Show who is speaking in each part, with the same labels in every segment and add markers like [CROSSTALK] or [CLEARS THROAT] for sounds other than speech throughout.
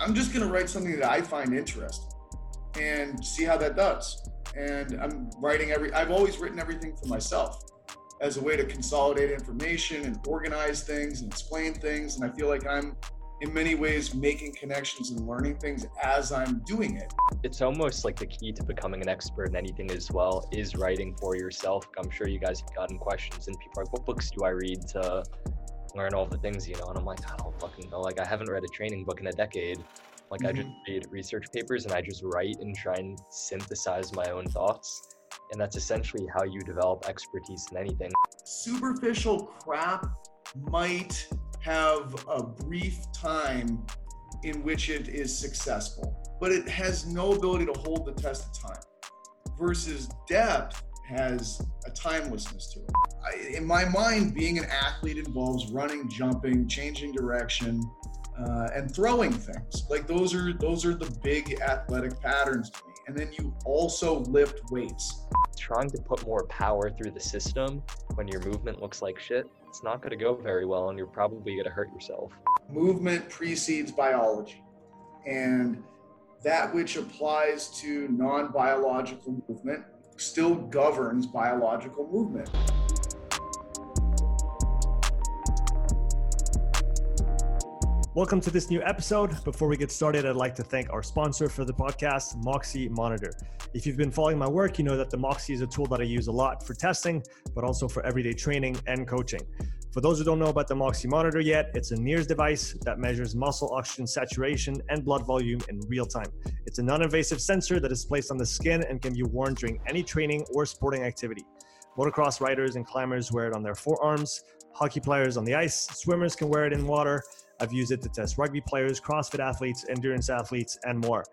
Speaker 1: I'm just going to write something that I find interesting and see how that does. And I'm writing every, I've always written everything for myself as a way to consolidate information and organize things and explain things. And I feel like I'm in many ways making connections and learning things as I'm doing it.
Speaker 2: It's almost like the key to becoming an expert in anything as well is writing for yourself. I'm sure you guys have gotten questions and people are like, what books do I read to learn all the things, you know? And I'm like, I don't fucking know. Like, I haven't read a training book in a decade. Like, mm-hmm. I just mm-hmm. read research papers and I just write and try and synthesize my own thoughts. And that's essentially how you develop expertise in anything.
Speaker 1: Superficial crap might have a brief time in which it is successful, but it has no ability to hold the test of time. Versus depth has a timelessness to it. I, in my mind, being an athlete involves running, jumping, changing direction, uh, and throwing things. Like those are those are the big athletic patterns to me. And then you also lift weights.
Speaker 2: Trying to put more power through the system when your movement looks like shit it's not going to go very well and you're probably going to hurt yourself.
Speaker 1: Movement precedes biology. And that which applies to non biological movement still governs biological movement.
Speaker 3: Welcome to this new episode. Before we get started, I'd like to thank our sponsor for the podcast, Moxy Monitor. If you've been following my work, you know that the Moxy is a tool that I use a lot for testing, but also for everyday training and coaching. For those who don't know about the Moxy Monitor yet, it's a NIRS device that measures muscle oxygen saturation and blood volume in real time. It's a non invasive sensor that is placed on the skin and can be worn during any training or sporting activity. Motocross riders and climbers wear it on their forearms, hockey players on the ice, swimmers can wear it in water, I've used it to test rugby players, CrossFit athletes, endurance athletes, and more.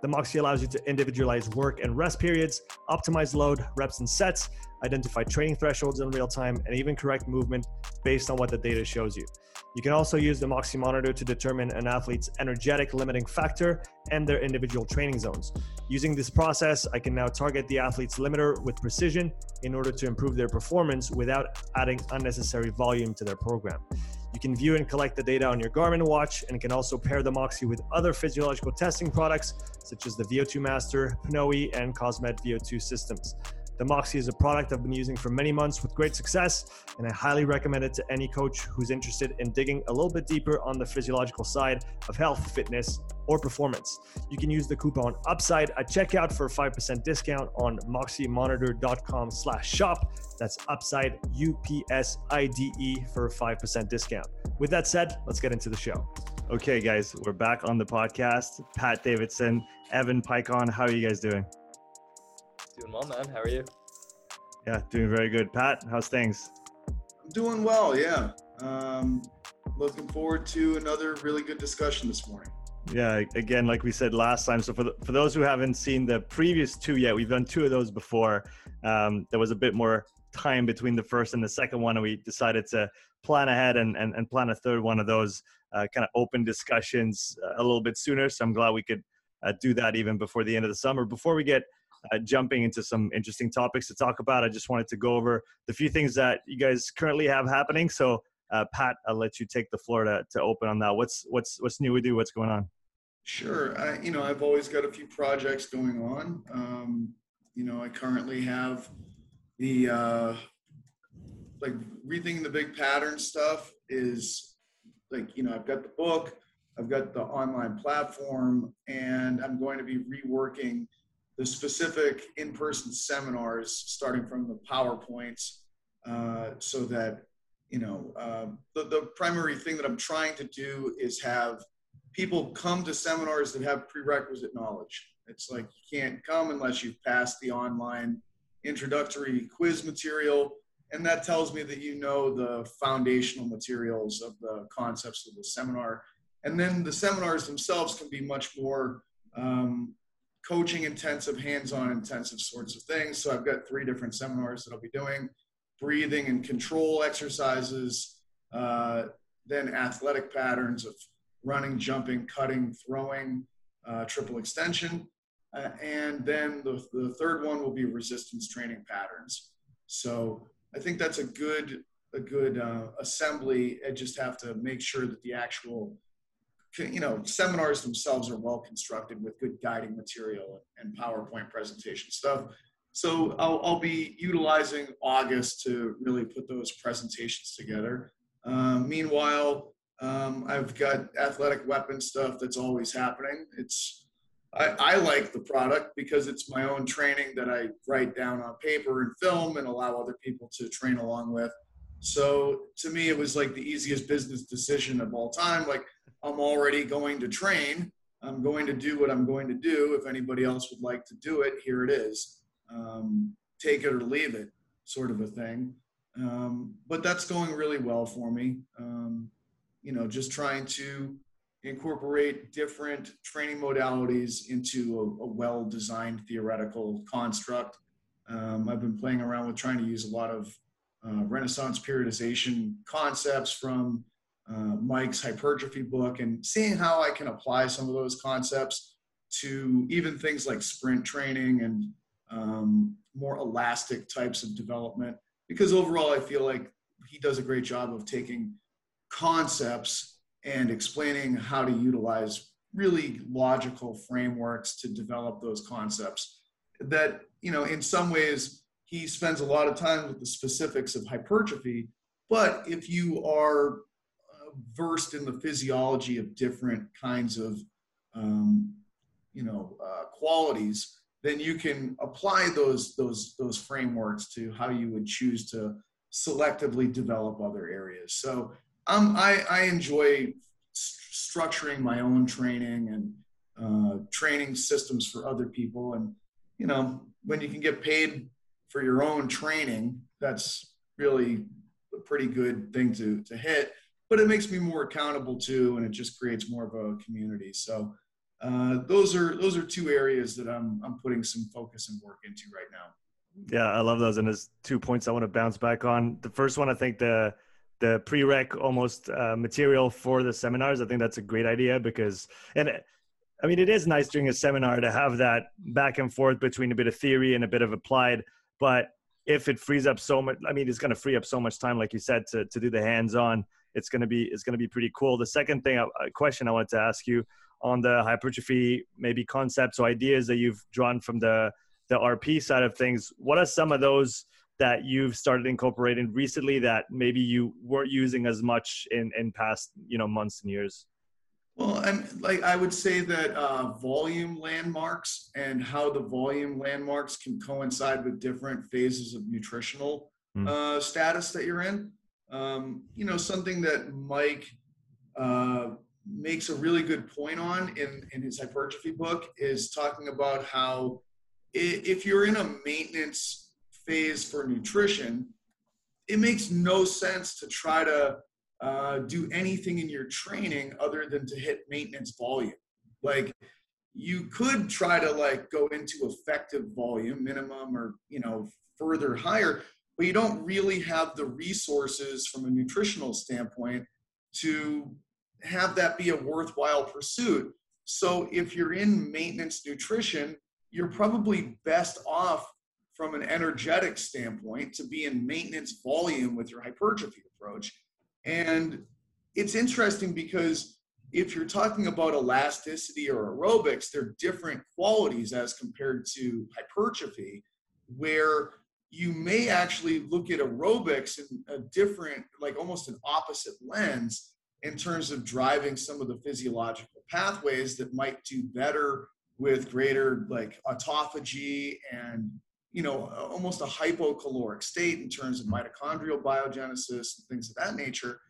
Speaker 3: The Moxy allows you to individualize work and rest periods, optimize load, reps, and sets, identify training thresholds in real time, and even correct movement based on what the data shows you. You can also use the Moxy monitor to determine an athlete's energetic limiting factor and their individual training zones. Using this process, I can now target the athlete's limiter with precision in order to improve their performance without adding unnecessary volume to their program. You can view and collect the data on your Garmin watch and can also pair the Moxy with other physiological testing products such as the VO2 Master, Pnoe, and Cosmed VO2 systems. The Moxy is a product I've been using for many months with great success, and I highly recommend it to any coach who's interested in digging a little bit deeper on the physiological side of health, fitness, or performance. You can use the coupon UPSIDE at checkout for a 5% discount on moxymonitor.com slash shop. That's UPSIDE, U-P-S-I-D-E for a 5% discount. With that said, let's get into the show. Okay, guys, we're back on the podcast. Pat Davidson, Evan Peikon, how are you guys doing?
Speaker 2: Doing well, man. How are you?
Speaker 3: Yeah, doing very good. Pat, how's things?
Speaker 1: I'm doing well, yeah. Um, looking forward to another really good discussion this morning.
Speaker 3: Yeah, again, like we said last time. So for the, for those who haven't seen the previous two yet, we've done two of those before. Um, there was a bit more time between the first and the second one, and we decided to plan ahead and, and, and plan a third one of those uh, kind of open discussions uh, a little bit sooner. So I'm glad we could uh, do that even before the end of the summer. Before we get uh, jumping into some interesting topics to talk about. I just wanted to go over the few things that you guys currently have happening. So, uh, Pat, I'll let you take the floor to, to open on that. What's what's what's new with you? What's going on?
Speaker 1: Sure. I, you know, I've always got a few projects going on. Um, you know, I currently have the uh, like rethinking the big pattern stuff is like you know I've got the book, I've got the online platform, and I'm going to be reworking the specific in-person seminars, starting from the PowerPoints, uh, so that you know uh, the, the primary thing that I'm trying to do is have people come to seminars that have prerequisite knowledge. It's like you can't come unless you've passed the online introductory quiz material. And that tells me that you know the foundational materials of the concepts of the seminar. And then the seminars themselves can be much more um, coaching intensive, hands-on intensive sorts of things. So I've got three different seminars that I'll be doing: breathing and control exercises, uh, then athletic patterns of running, jumping, cutting, throwing, uh, triple extension, uh, and then the, the third one will be resistance training patterns. So I think that's a good a good uh, assembly. I just have to make sure that the actual you know, seminars themselves are well constructed with good guiding material and PowerPoint presentation stuff. So I'll, I'll be utilizing August to really put those presentations together. Um, meanwhile, um, I've got athletic weapon stuff that's always happening. It's I, I, like the product because it's my own training that I write down on paper and film and allow other people to train along with. So to me, it was like the easiest business decision of all time. Like I'm already going to train. I'm going to do what I'm going to do. If anybody else would like to do it, here it is. Um, take it or leave it, sort of a thing. Um, but that's going really well for me. Um, you know, just trying to incorporate different training modalities into a, a well-designed theoretical construct. Um, I've been playing around with trying to use a lot of uh, Renaissance periodization concepts from uh, Mike's hypertrophy book and seeing how I can apply some of those concepts to even things like sprint training and um, more elastic types of development. Because overall, I feel like he does a great job of taking concepts and explaining how to utilize really logical frameworks to develop those concepts that you know in some ways he spends a lot of time with the specifics of hypertrophy but if you are uh, versed in the physiology of different kinds of um, you know uh, qualities then you can apply those those those frameworks to how you would choose to selectively develop other areas so um, I, I enjoy structuring my own training and uh, training systems for other people. And, you know, when you can get paid for your own training, that's really a pretty good thing to, to hit. But it makes me more accountable too, and it just creates more of a community. So uh, those are those are two areas that I'm I'm putting some focus and work into right now.
Speaker 3: Yeah, I love those, and there's two points I want to bounce back on. The first one, I think the the prereq almost uh, material for the seminars. I think that's a great idea because, and I mean, it is nice during a seminar to have that back and forth between a bit of theory and a bit of applied. But if it frees up so much, I mean, it's going to free up so much time, like you said, to to do the hands-on. It's going to be it's going to be pretty cool. The second thing, a question I wanted to ask you on the hypertrophy, maybe concepts or ideas that you've drawn from the the RP side of things. What are some of those? that you've started incorporating recently that maybe you weren't using as much in in past you know months and years
Speaker 1: well i'm like i would say that uh, volume landmarks and how the volume landmarks can coincide with different phases of nutritional mm. uh, status that you're in um, you know something that mike uh, makes a really good point on in, in his hypertrophy book is talking about how if you're in a maintenance phase for nutrition, it makes no sense to try to uh, do anything in your training other than to hit maintenance volume. Like you could try to like go into effective volume minimum or you know further higher, but you don't really have the resources from a nutritional standpoint to have that be a worthwhile pursuit. So if you're in maintenance nutrition, you're probably best off from an energetic standpoint to be in maintenance volume with your hypertrophy approach. And it's interesting because if you're talking about elasticity or aerobics, they're different qualities as compared to hypertrophy, where you may actually look at aerobics in a different, like almost an opposite lens in terms of driving some of the physiological pathways that might do better with greater like autophagy and you know, almost a hypocaloric state in terms of mitochondrial biogenesis and things of that nature.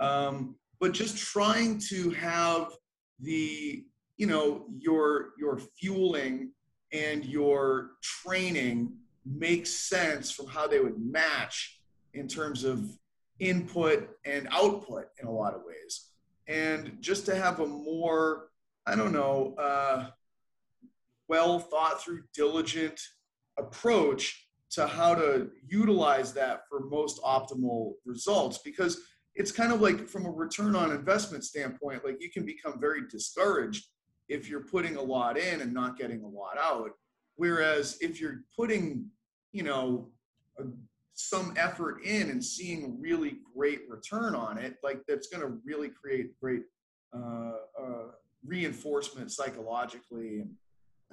Speaker 1: Um, but just trying to have the, you know, your your fueling and your training make sense from how they would match in terms of input and output in a lot of ways. And just to have a more, I don't know, uh, well thought through, diligent approach to how to utilize that for most optimal results because it's kind of like from a return on investment standpoint like you can become very discouraged if you're putting a lot in and not getting a lot out. Whereas if you're putting you know a, some effort in and seeing really great return on it like that's going to really create great uh, uh, reinforcement psychologically and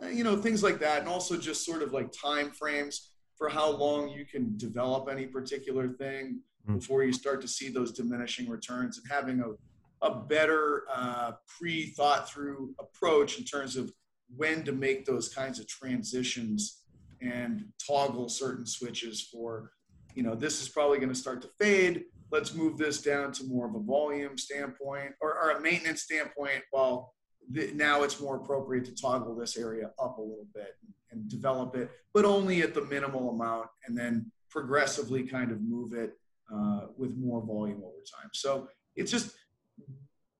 Speaker 1: you know things like that and also just sort of like time frames for how long you can develop any particular thing mm. before you start to see those diminishing returns and having a, a better uh, pre-thought through approach in terms of when to make those kinds of transitions and toggle certain switches for you know this is probably going to start to fade let's move this down to more of a volume standpoint or, or a maintenance standpoint while the, now it's more appropriate to toggle this area up a little bit and, and develop it, but only at the minimal amount, and then progressively kind of move it uh, with more volume over time. So it's just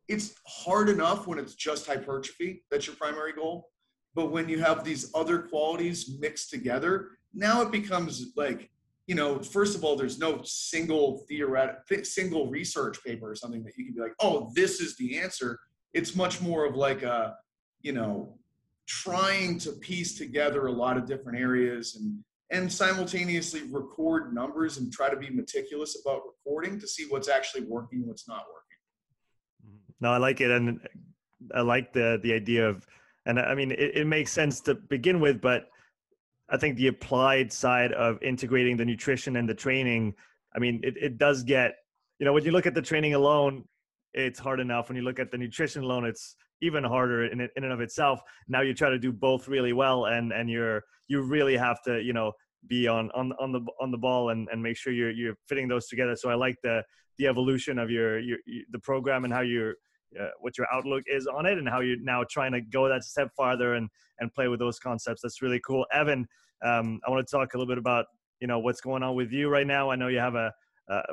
Speaker 1: it's hard enough when it's just hypertrophy that's your primary goal, but when you have these other qualities mixed together, now it becomes like you know, first of all, there's no single theoretic, single research paper or something that you can be like, oh, this is the answer it's much more of like a you know trying to piece together a lot of different areas and and simultaneously record numbers and try to be meticulous about recording to see what's actually working what's not working. Mm-hmm.
Speaker 3: No i like it and i like the the idea of and i mean it, it makes sense to begin with but i think the applied side of integrating the nutrition and the training i mean it, it does get you know when you look at the training alone it's hard enough. When you look at the nutrition alone, it's even harder in in and of itself. Now you try to do both really well, and and you're you really have to you know be on on on the on the ball and and make sure you're you're fitting those together. So I like the the evolution of your your, your the program and how you're uh, what your outlook is on it and how you're now trying to go that step farther and and play with those concepts. That's really cool, Evan. Um, I want to talk a little bit about you know what's going on with you right now. I know you have a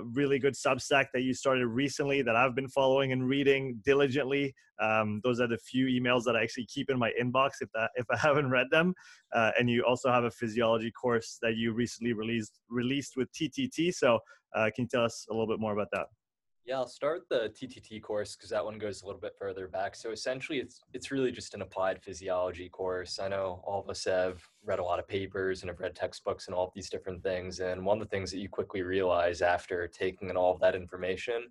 Speaker 3: really good Substack that you started recently that I've been following and reading diligently. Um, those are the few emails that I actually keep in my inbox if that if I [LAUGHS] haven't read them. Uh, and you also have a physiology course that you recently released released with TTT. So uh, can you tell us a little bit more about that?
Speaker 2: Yeah, I'll start the TTT course because that one goes a little bit further back. So essentially, it's it's really just an applied physiology course. I know all of us have read a lot of papers and have read textbooks and all of these different things. And one of the things that you quickly realize after taking in all of that information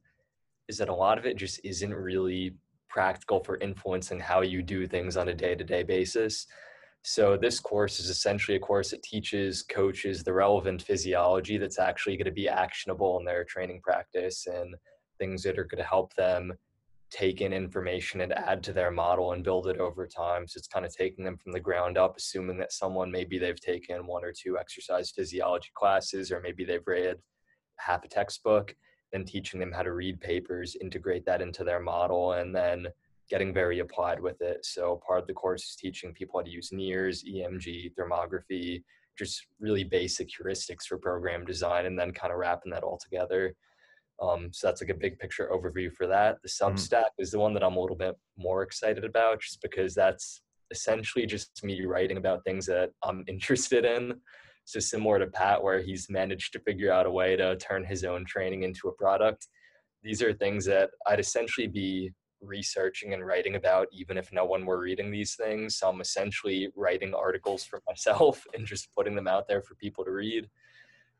Speaker 2: is that a lot of it just isn't really practical for influencing how you do things on a day-to-day basis. So this course is essentially a course that teaches coaches the relevant physiology that's actually going to be actionable in their training practice and things that are going to help them take in information and add to their model and build it over time. So it's kind of taking them from the ground up, assuming that someone maybe they've taken one or two exercise physiology classes, or maybe they've read half a textbook, then teaching them how to read papers, integrate that into their model, and then getting very applied with it. So part of the course is teaching people how to use NIRS, EMG, thermography, just really basic heuristics for program design, and then kind of wrapping that all together. Um, so that's like a big picture overview for that. The mm-hmm. Substack mm. is the one that I'm a little bit more excited about just because that's essentially just me writing about things that I'm [LAUGHS] interested in. So similar to Pat, where he's managed to figure out a way to turn his own training into a product. These are things that I'd essentially be researching and writing about, even if no one were reading these things. So I'm essentially writing articles for [LAUGHS] myself and just putting them out there for people to read.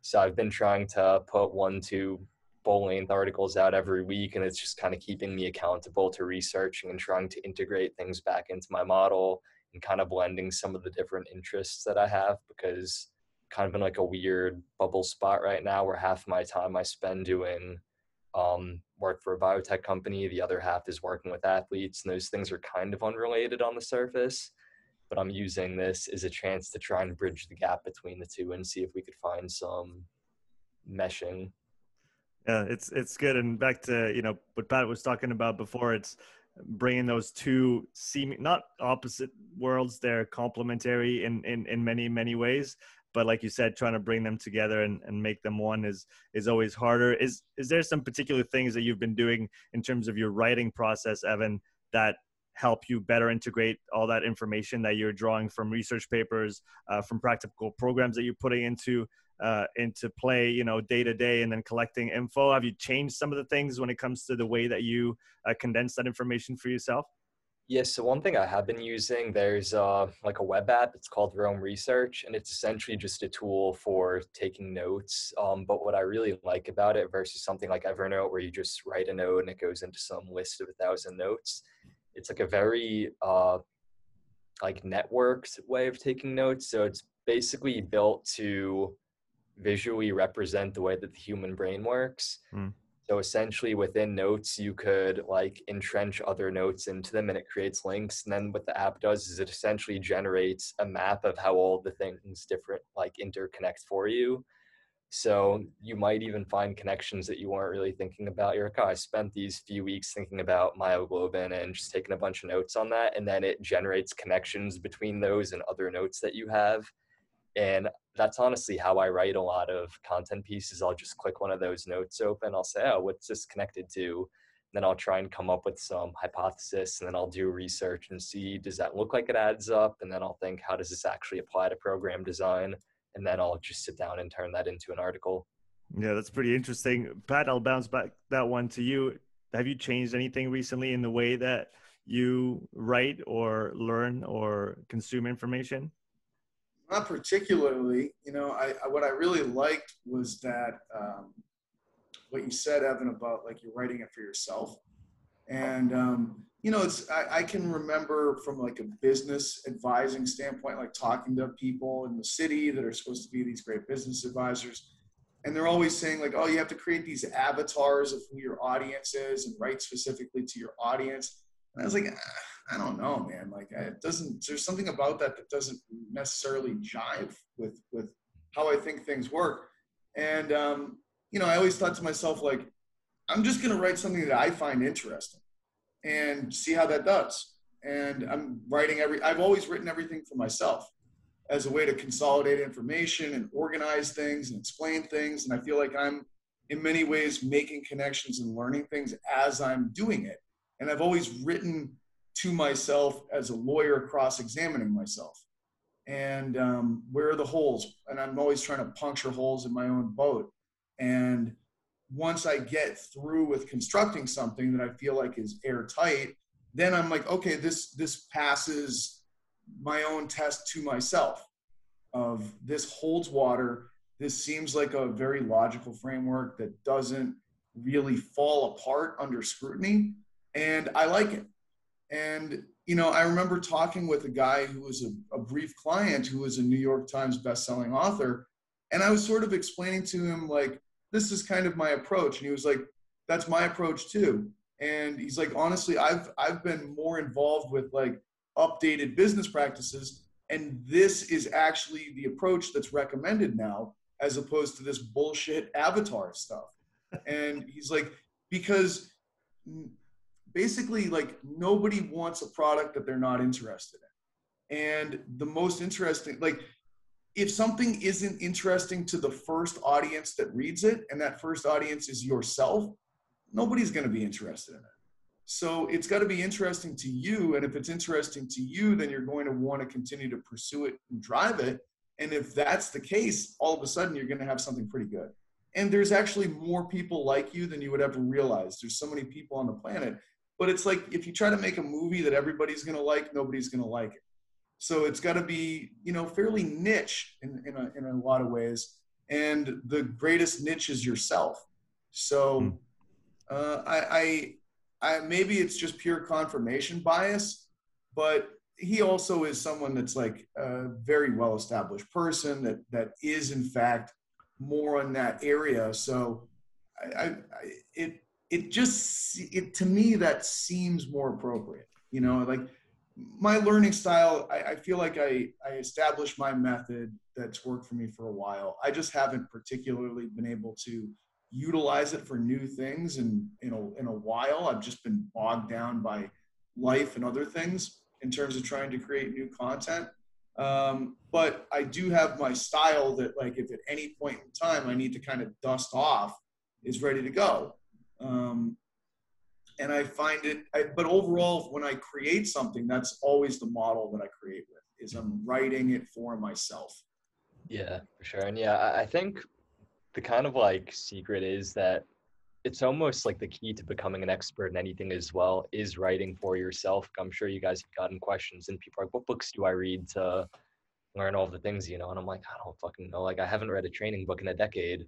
Speaker 2: So I've been trying to put one, two full length articles out every week and it's just kind of keeping me accountable to researching and trying to integrate things back into my model and kind of blending some of the different interests that I have because kind of in like a weird bubble spot right now where half my time I spend doing um, work for a biotech company, the other half is working with athletes, and those things are kind of unrelated on the surface. But I'm using this as a chance to try and bridge the gap between the two and see if we could find some meshing
Speaker 3: yeah, it's it's good. And back to you know what Pat was talking about before. It's bringing those two seeming not opposite worlds. They're complementary in in in many many ways. But like you said, trying to bring them together and, and make them one is is always harder. Is is there some particular things that you've been doing in terms of your writing process, Evan, that help you better integrate all that information that you're drawing from research papers, uh, from practical programs that you're putting into uh, into play, you know, day to day, and then collecting info? Have you changed some of the things when it comes to the way that you uh, condense that information for yourself?
Speaker 2: Yes, so one thing I have been using, there's uh, like a web app. It's called Roam Research, and it's essentially just a tool for taking notes. Um, but what I really like about it versus something like Evernote, where you just write a note and it goes into some list of a thousand notes, it's like a very uh, like networked way of taking notes. So it's basically built to visually represent the way that the human brain works.
Speaker 3: Hmm.
Speaker 2: So essentially within notes, you could like entrench other notes into them and it creates links. And then what the app does is it essentially generates a map of how all the things different like interconnect for you. So you might even find connections that you weren't really thinking about. You're like, oh, I spent these few weeks thinking about myoglobin and just taking a bunch of notes on that. And then it generates connections between those and other notes that you have. And that's honestly how I write a lot of content pieces. I'll just click one of those notes open. I'll say, oh, what's this connected to? Then I'll try and come up with some hypothesis and then I'll do research and see does that look like it adds up? And then I'll think, how does this actually apply to program design? And then I'll just sit down and turn that into an article.
Speaker 3: Yeah, that's pretty interesting. Pat, I'll bounce back that one to you. Have you changed anything recently in the way that you write or learn or consume information?
Speaker 1: Not particularly. You know, I, I what I really liked was that um, what you said, Evan, about like you're writing it for yourself, and um, you know, it's I, I can remember from like a business advising standpoint, like talking to people in the city that are supposed to be these great business advisors, and they're always saying like, oh, you have to create these avatars of who your audience is and write specifically to your audience. And I was like. Ah I don't know, man. Like it doesn't. There's something about that that doesn't necessarily jive with with how I think things work. And um, you know, I always thought to myself like, I'm just gonna write something that I find interesting and see how that does. And I'm writing every. I've always written everything for myself as a way to consolidate information and organize things and explain things. And I feel like I'm in many ways making connections and learning things as I'm doing it. And I've always written to myself as a lawyer cross-examining myself. And um, where are the holes? And i'm always trying to puncture holes in my own boat. And once i get through with constructing something that i feel like is airtight then i'm like okay this this passes my own test to myself of this holds water. This seems like a very logical framework that doesn't really fall apart under scrutiny. And i like it and you know, I remember talking with a guy who was a, a brief client who was a New York Times bestselling author, and I was sort of explaining to him like, this is kind of my approach, and he was like, that's my approach too. And he's like, honestly, I've I've been more involved with like updated business practices, and this is actually the approach that's recommended now, as opposed to this bullshit avatar stuff. [LAUGHS] And he's like, because basically like nobody wants a product that they're not interested in. And the most interesting like if something isn't interesting to the first audience that reads it and that first audience is yourself nobody's going to be interested in it. So it's got to be interesting to you and if it's interesting to you then you're going to want to continue to pursue it and drive it. And if that's the case all of a sudden you're going to have something pretty good. And there's actually more people like you than you would ever realize. There's so many people on the planet but it's like if you try to make a movie that everybody's going to like, nobody's going to like it. So it's got to be, you know, fairly niche in, in, a, in a lot of ways. And the greatest niche is yourself. So hmm. uh, I, I, I, maybe it's just pure confirmation bias, but he also is someone that's like a very well established person that, that is in fact more in that area. So I, I, it, it just it to me that seems more appropriate you know like my learning style I, I, feel like I, I established my method that's worked for me for a while. I just haven't particularly been able to utilize it for new things and in a, in a while. I've just been bogged down by life and other things in terms of trying to create new content. Um, but i do have my style that like if at any point in time i need to kind of dust off is ready to go um, and I find it, I, but overall, when I create something, that's always the model that I create with is I'm writing it for myself.
Speaker 2: Yeah, for sure. And yeah, I think the kind of like secret is that it's almost like the key to becoming an expert in anything as well is writing for yourself. I'm sure you guys have gotten questions and people are like, what books do I read to learn all the things, you know? And I'm like, I don't fucking know. Like I haven't read a training book in a decade.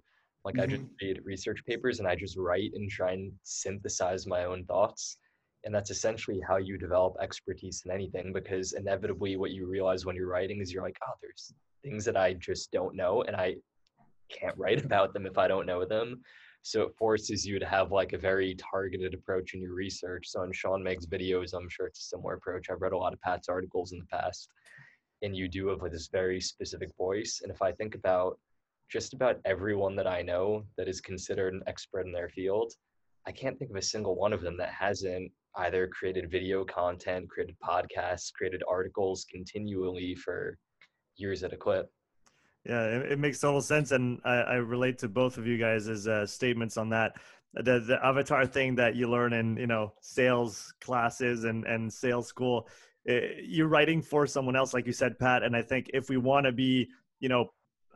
Speaker 2: Like mm-hmm. I just mm-hmm. read research papers and I just write and try and synthesize my own thoughts. And that's essentially how you develop expertise in anything because inevitably what you realize when you're writing is you're like, oh, there's things that I just don't know and I can't write [LAUGHS] about them if I don't know them. So it forces you to have like a very targeted approach in your research. So in Sean Meg's videos, I'm sure it's a similar approach. I've read a lot of Pat's articles in the past, and you do have like this very specific voice. And if I think about just about everyone that I know that is considered an expert in their field, I can't think of a single one of them that hasn't either created video content, created podcasts, created articles continually for years at a clip.
Speaker 3: Yeah, it, it makes total sense, and I, I, relate to both of you guys' uh, statements on that. The the avatar thing that you learn in you know sales classes and and sales school, it, eh, you're writing for someone else, like you said, Pat. And I think if we want to be you know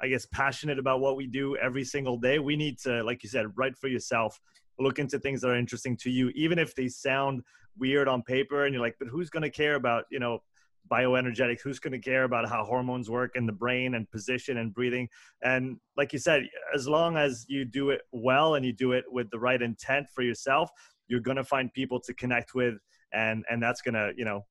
Speaker 3: I guess passionate about what we do every single day, we need to, like you said, write for yourself. Look into things that are interesting to you, even if they sound weird on paper, and you're like, but who's going to care about you know bioenergetics who's going to care about how hormones work in the brain and position and breathing and like you said as long as you do it well and you do it with the right intent for yourself you're going to find people to connect with and and that's going to you know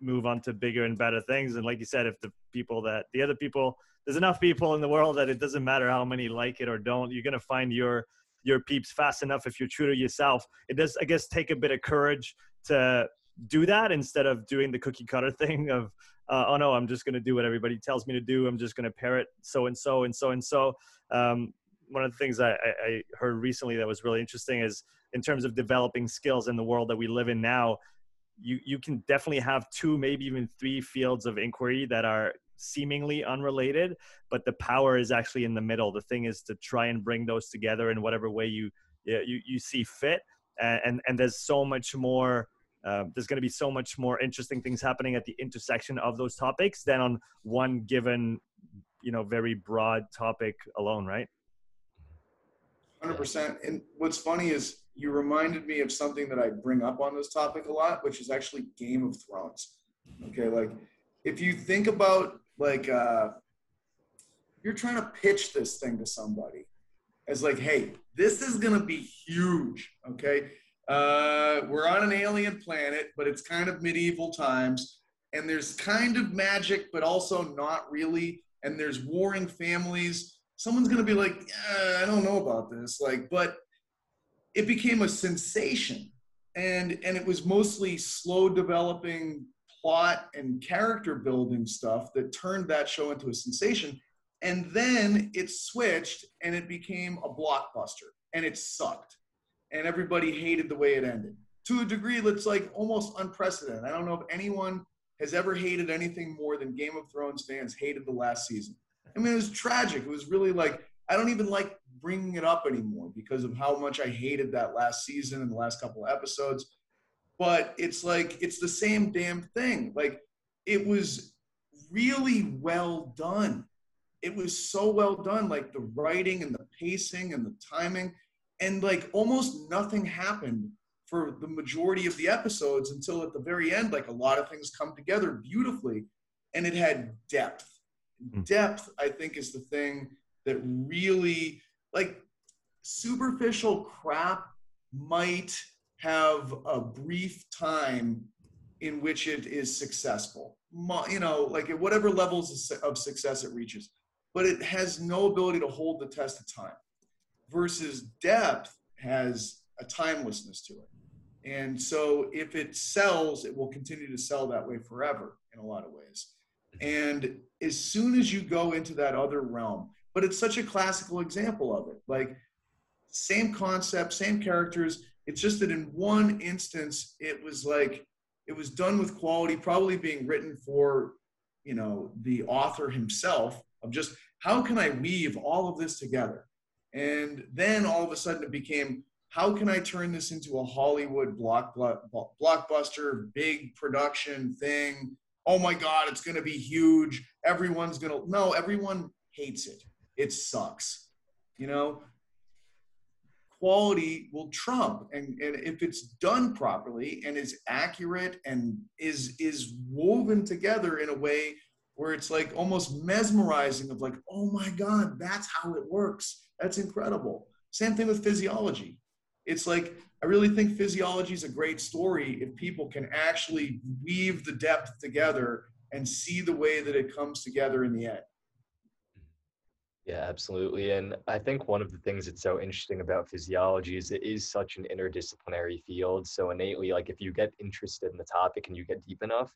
Speaker 3: move on to bigger and better things and like you said if the people that the other people there's enough people in the world that it doesn't matter how many like it or don't you're to find your your peeps fast enough if you're true to yourself. It does i guess take a bit of courage to do that instead of doing the cookie cutter [LAUGHS] thing of uh, oh no i'm just going to do what everybody tells me to do. I'm just going to parrot so and so and so and so. Um, one of the things I, I, heard recently that was really interesting is in terms of developing skills in the world that we live in now you you can definitely have two maybe even three fields of inquiry that are seemingly unrelated but the power is actually in the middle. The thing is to try and bring those together in whatever way you you, you see fit. And, and there's so much more uh, there's going to be so much more interesting things happening at the intersection of those topics than on one given you know very broad topic alone right?
Speaker 1: 100% and what's funny is you reminded me of something that i bring up on this topic a lot which is actually game of thrones. Okay like if you think about like uh you're trying to pitch this thing to somebody as like hey this is to be huge okay uh, we're on an alien planet, but it's kind of medieval times. And there's kind of magic, but also not really. And there's warring families. Someone's to be like, yeah, I don't know about this. Like, but it became a sensation. And, and it was mostly slow developing plot and character building stuff that turned that show into a sensation. And then it switched and it became a blockbuster and it sucked and everybody hated the way it ended. To a degree that's like almost unprecedented. I don't know if anyone has ever hated anything more than Game of Thrones fans hated the last season. I mean, it was tragic. It was really like, I don't even like bringing it up anymore because of how much I hated that last season and the last couple of episodes. But it's like, it's the same damn thing. Like, it was really well done. It was so well done. Like, the writing and the pacing and the timing and like almost nothing happened for the majority of the episodes until at the very end like a lot of things come together beautifully and it had depth mm. depth i think is the thing that really like superficial crap might have a brief time in which it is successful you know like at whatever levels of success it reaches but it has no ability to hold the test of time versus depth has a timelessness to it. And so if it sells, it will continue to sell that way forever in a lot of ways. And as soon as you go into that other realm, but it's such a classical example of it. Like same concept, same characters. It's just that in one instance, it was like it was done with quality, probably being written for, you know, the author himself of just how can I weave all of this together? And then all of a sudden it became, how can I turn this into a Hollywood block, blockbuster, big production thing? Oh my God, it's going to be huge. Everyone's going to, no, everyone hates it. It sucks. You know, quality will trump. And, and if it's done properly and is accurate and is is woven together in a way where it's like almost mesmerizing of like oh my god that's how it works. That's incredible. Same thing with physiology. It's like i really think physiology is a great story if people can actually weave the depth together and see the way that it comes together in the end
Speaker 2: yeah, absolutely. And I think one of the things that's so interesting about physiology is it is such an interdisciplinary field. So innately, like if you get interested in the topic and you get deep enough,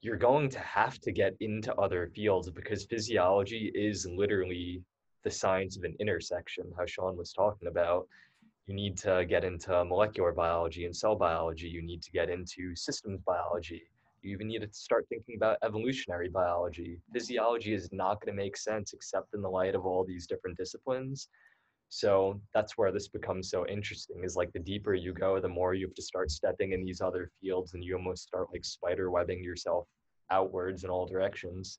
Speaker 2: you're going to have to get into other fields because physiology is literally the science of an intersection, how Sean was talking about. You need to get into molecular biology and cell biology. You need to get into systems biology you even need to start thinking about evolutionary biology. Physiology is not going to make sense except in the light of all these different disciplines. So that's where this becomes so interesting is like the deeper you go, the more you have to start stepping in these other fields and you almost start like spider webbing yourself outwards in all directions.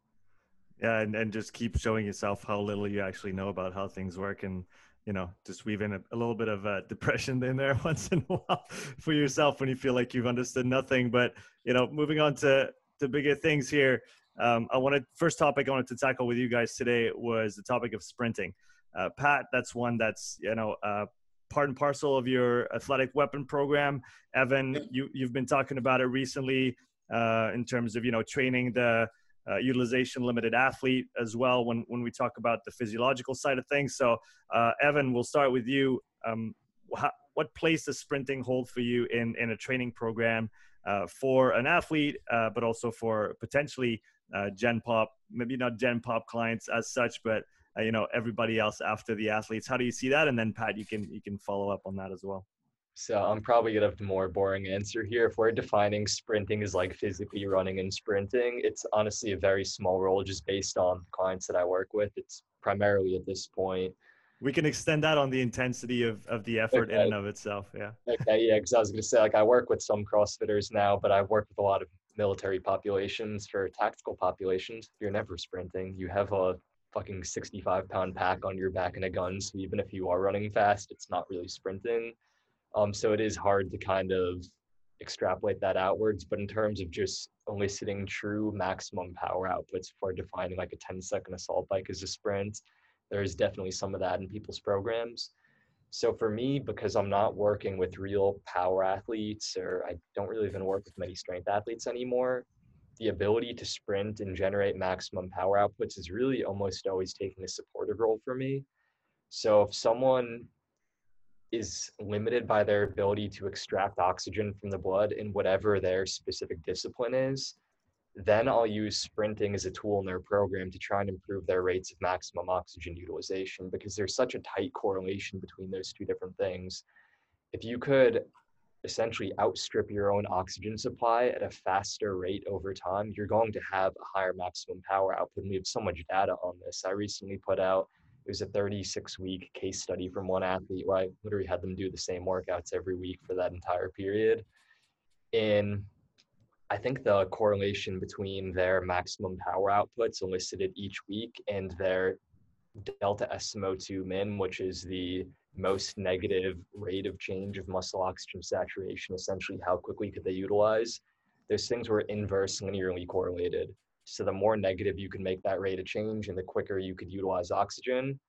Speaker 3: Yeah, and, and just keep showing yourself how little you actually know about how things work and you know, just weave in a, a little bit of uh, depression in there [LAUGHS] once in a while for yourself when you feel like you've understood nothing. But you know, moving on to to bigger things here. Um, I wanted first topic I wanted to tackle with you guys today was the topic of sprinting. Uh, Pat, that's one that's you know uh, part and parcel of your athletic weapon program. Evan, you you've been talking about it recently uh, in terms of you know training the uh, utilization limited athlete as well when, when we talk about the physiological side of things. So, uh, Evan, we'll start with you. Um, how, what place does sprinting hold for you in, in a training program uh, for an athlete, uh, but also for potentially uh, Gen Pop, maybe not Gen Pop clients as such, but uh, you know everybody else after the athletes. How do you see that? And then Pat, you can you can follow up on that as well.
Speaker 2: So I'm probably gonna have the more boring answer here. If we're defining sprinting as like physically running and sprinting, it's honestly a very small role just based on clients that I work with. It's primarily at this point.
Speaker 3: We can extend that on the intensity of, of the effort okay. in and of itself. Yeah.
Speaker 2: Okay. Yeah. Cause I was going to say, like, I work with some CrossFitters now, but I've worked with a lot of military populations for tactical populations. You're never sprinting. You have a fucking 65 pound pack on your back and a gun. So even if you are running fast, it's not really sprinting. Um, so it is hard to kind of extrapolate that outwards. But in terms of just eliciting true maximum power outputs for defining like a 10 second assault bike as a sprint, there is definitely some of that in people's programs. So for me, because I'm not working with real power athletes or I don't really even work with many strength athletes anymore, the ability to sprint and generate maximum power outputs is really almost always taking a supportive role for me. So if someone is limited by their ability to extract oxygen from the blood in whatever their specific discipline is, then I'll use sprinting as a tool in their program to try and improve their rates of maximum oxygen utilization because there's such a tight correlation between those two different things. If you could essentially outstrip your own oxygen supply at a faster rate over time, you're going to have a higher maximum power output. And we have so much data on this. I recently put out it was a 36 week case study from one athlete where I literally had them do the same workouts every week for that entire period. And I think the correlation between their maximum power outputs elicited each week and their delta SMO2 min, which is the most negative rate of change of muscle oxygen saturation, essentially how quickly could they utilize. Those things were inverse linearly correlated. So the more negative you can make that rate of change and the quicker you could utilize oxygen,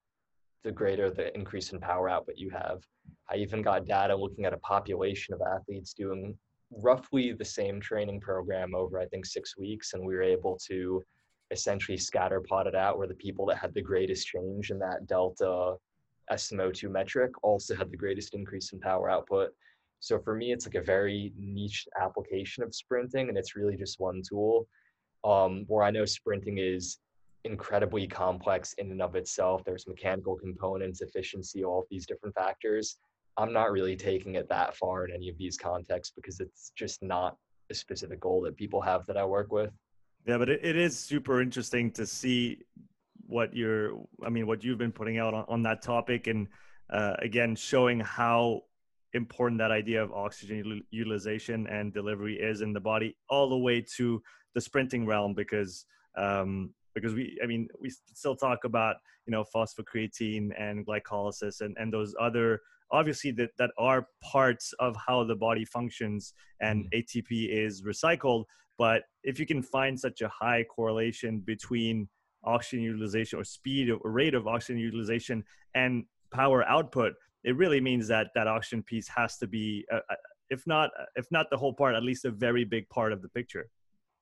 Speaker 2: the greater the increase in power output you have. I even got data looking at a population of athletes doing roughly the same training program over, I think, six weeks. And we were able to essentially scatter plot it out where the people that had the greatest change in that delta SMO2 metric also had the greatest increase in power output. So for me, it's like a very niche application of sprinting, and it's really just one tool um, where I know sprinting is incredibly complex in and of itself. There's mechanical components, efficiency, all of these different factors. I'm not really taking it that far in any of these contexts because it's just not a specific goal that people have that I work with.
Speaker 3: Yeah, but it, it is super interesting to see what you're, I mean, what you've been putting out on, on that topic and uh, again, showing how important that idea of oxygen utilization and delivery is in the body all the way to the sprinting realm because um, because we i mean we still talk about you know phosphocreatine and glycolysis and and those other obviously that that are parts of how the body functions and
Speaker 2: Mm-hmm.
Speaker 3: atp is recycled but if you can find such a high correlation between oxygen utilization or speed or rate of oxygen utilization and power output it really means that that oxygen piece has to be uh, uh, if not if not the whole part at least a very big part of the picture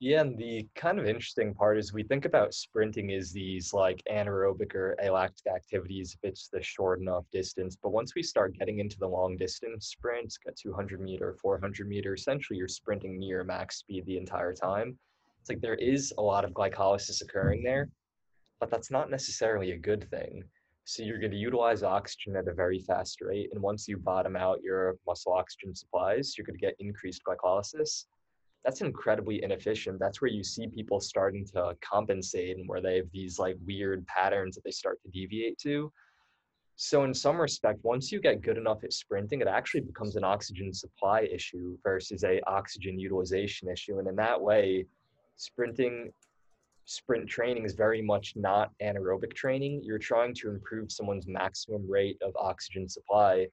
Speaker 2: Yeah, and the kind of interesting part is we think about sprinting as these like anaerobic or alactic activities if it's the short enough distance. But once we start getting into the long distance sprints, got 200 meter, 400 meter, essentially you're sprinting near max speed the entire time. It's like there is a lot of glycolysis occurring there, but that's not necessarily a good thing. So you're going to utilize oxygen at a very fast rate. And once you bottom out your muscle oxygen supplies, you're going to get increased glycolysis that's incredibly inefficient. That's where you see people starting to compensate and where they have these like weird patterns that they start to deviate to. So in some respect, once you get good enough at sprinting, it actually becomes an oxygen supply issue versus a oxygen utilization issue. And in that way, sprinting sprint training is very much not anaerobic training. You're trying to improve someone's maximum rate of oxygen supply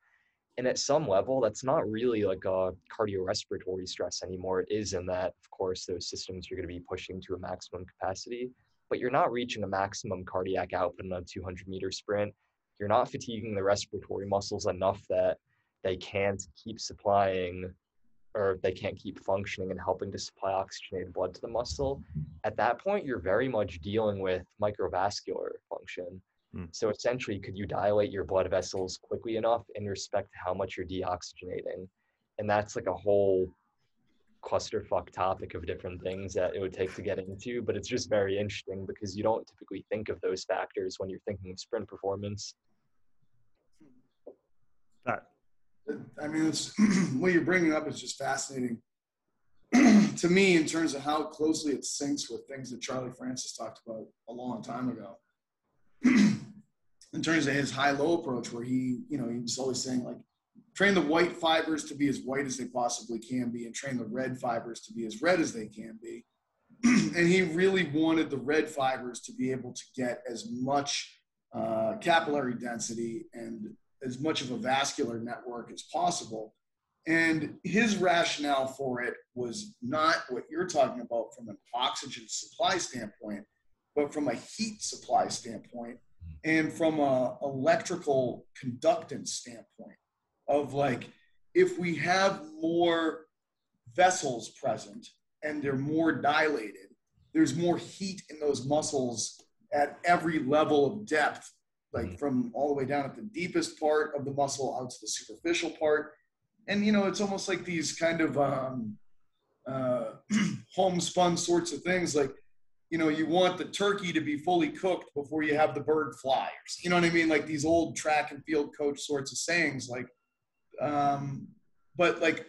Speaker 2: and at some level that's not really like a cardiorespiratory stress anymore. It is in that of course those systems are going to be pushing to a maximum capacity but you're not reaching a maximum cardiac output in a 200 meter sprint. You're not fatiguing the respiratory muscles enough that they can't keep supplying or they can't keep functioning and helping to supply oxygenated blood to the muscle. At that point you're very much dealing with microvascular function
Speaker 3: Mm.
Speaker 2: so essentially, could you dilate your blood vessels quickly enough in respect to how much you're deoxygenating? And that's like a whole clusterfuck topic of different things that it would take to get into, but it's just very interesting because you don't typically think of those factors when you're thinking of sprint performance.
Speaker 3: that
Speaker 1: I mean, it's [CLEARS THROAT] what you're bringing up is just fascinating [CLEARS THROAT] to me in terms of how closely it syncs with things that Charlie Francis talked about a long time ago. [CLEARS THROAT] in terms of his high-low approach, where he, you know, he was always saying like, train the white fibers to be as white as they possibly can be, and train the red fibers to be as red as they can be. [CLEARS THROAT] and he really wanted the red fibers to be able to get as much uh, capillary density and as much of a vascular network as possible. And his rationale for it was not what you're talking about from an oxygen supply standpoint, but from a heat supply standpoint and from a electrical conductance standpoint of like if we have more vessels present and they're more dilated there's more heat in those muscles at every level of depth like from all the way down at the deepest part of the muscle out to the superficial part. And you know it's almost like these kind of um, uh, [CLEARS THROAT] homespun sorts of things like you know you want the turkey to be fully cooked before you have the bird fly you know what i mean? Like these old track and field coach sorts of sayings like um, but like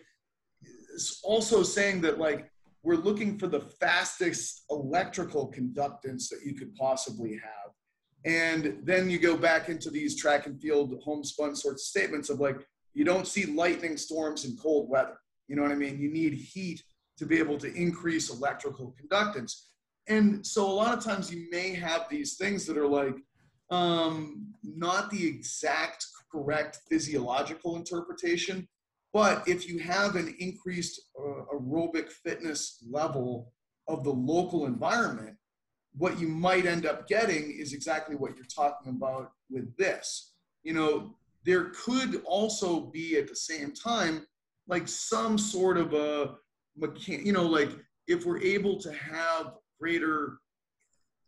Speaker 1: also saying that like we're looking for the fastest electrical conductance that you could possibly have. And then you go back into these track and field homespun sorts of statements of like you don't see lightning storms in cold weather. You know what i mean? You need heat to be able to increase electrical conductance and so a lot of times you may have these things that are like um, not the exact correct physiological interpretation but if you have an increased uh, aerobic fitness level of the local environment what you might end up getting is exactly what you're talking about with this. You know there could also be at the same time like some sort of a mechan- you know like if we're able to have greater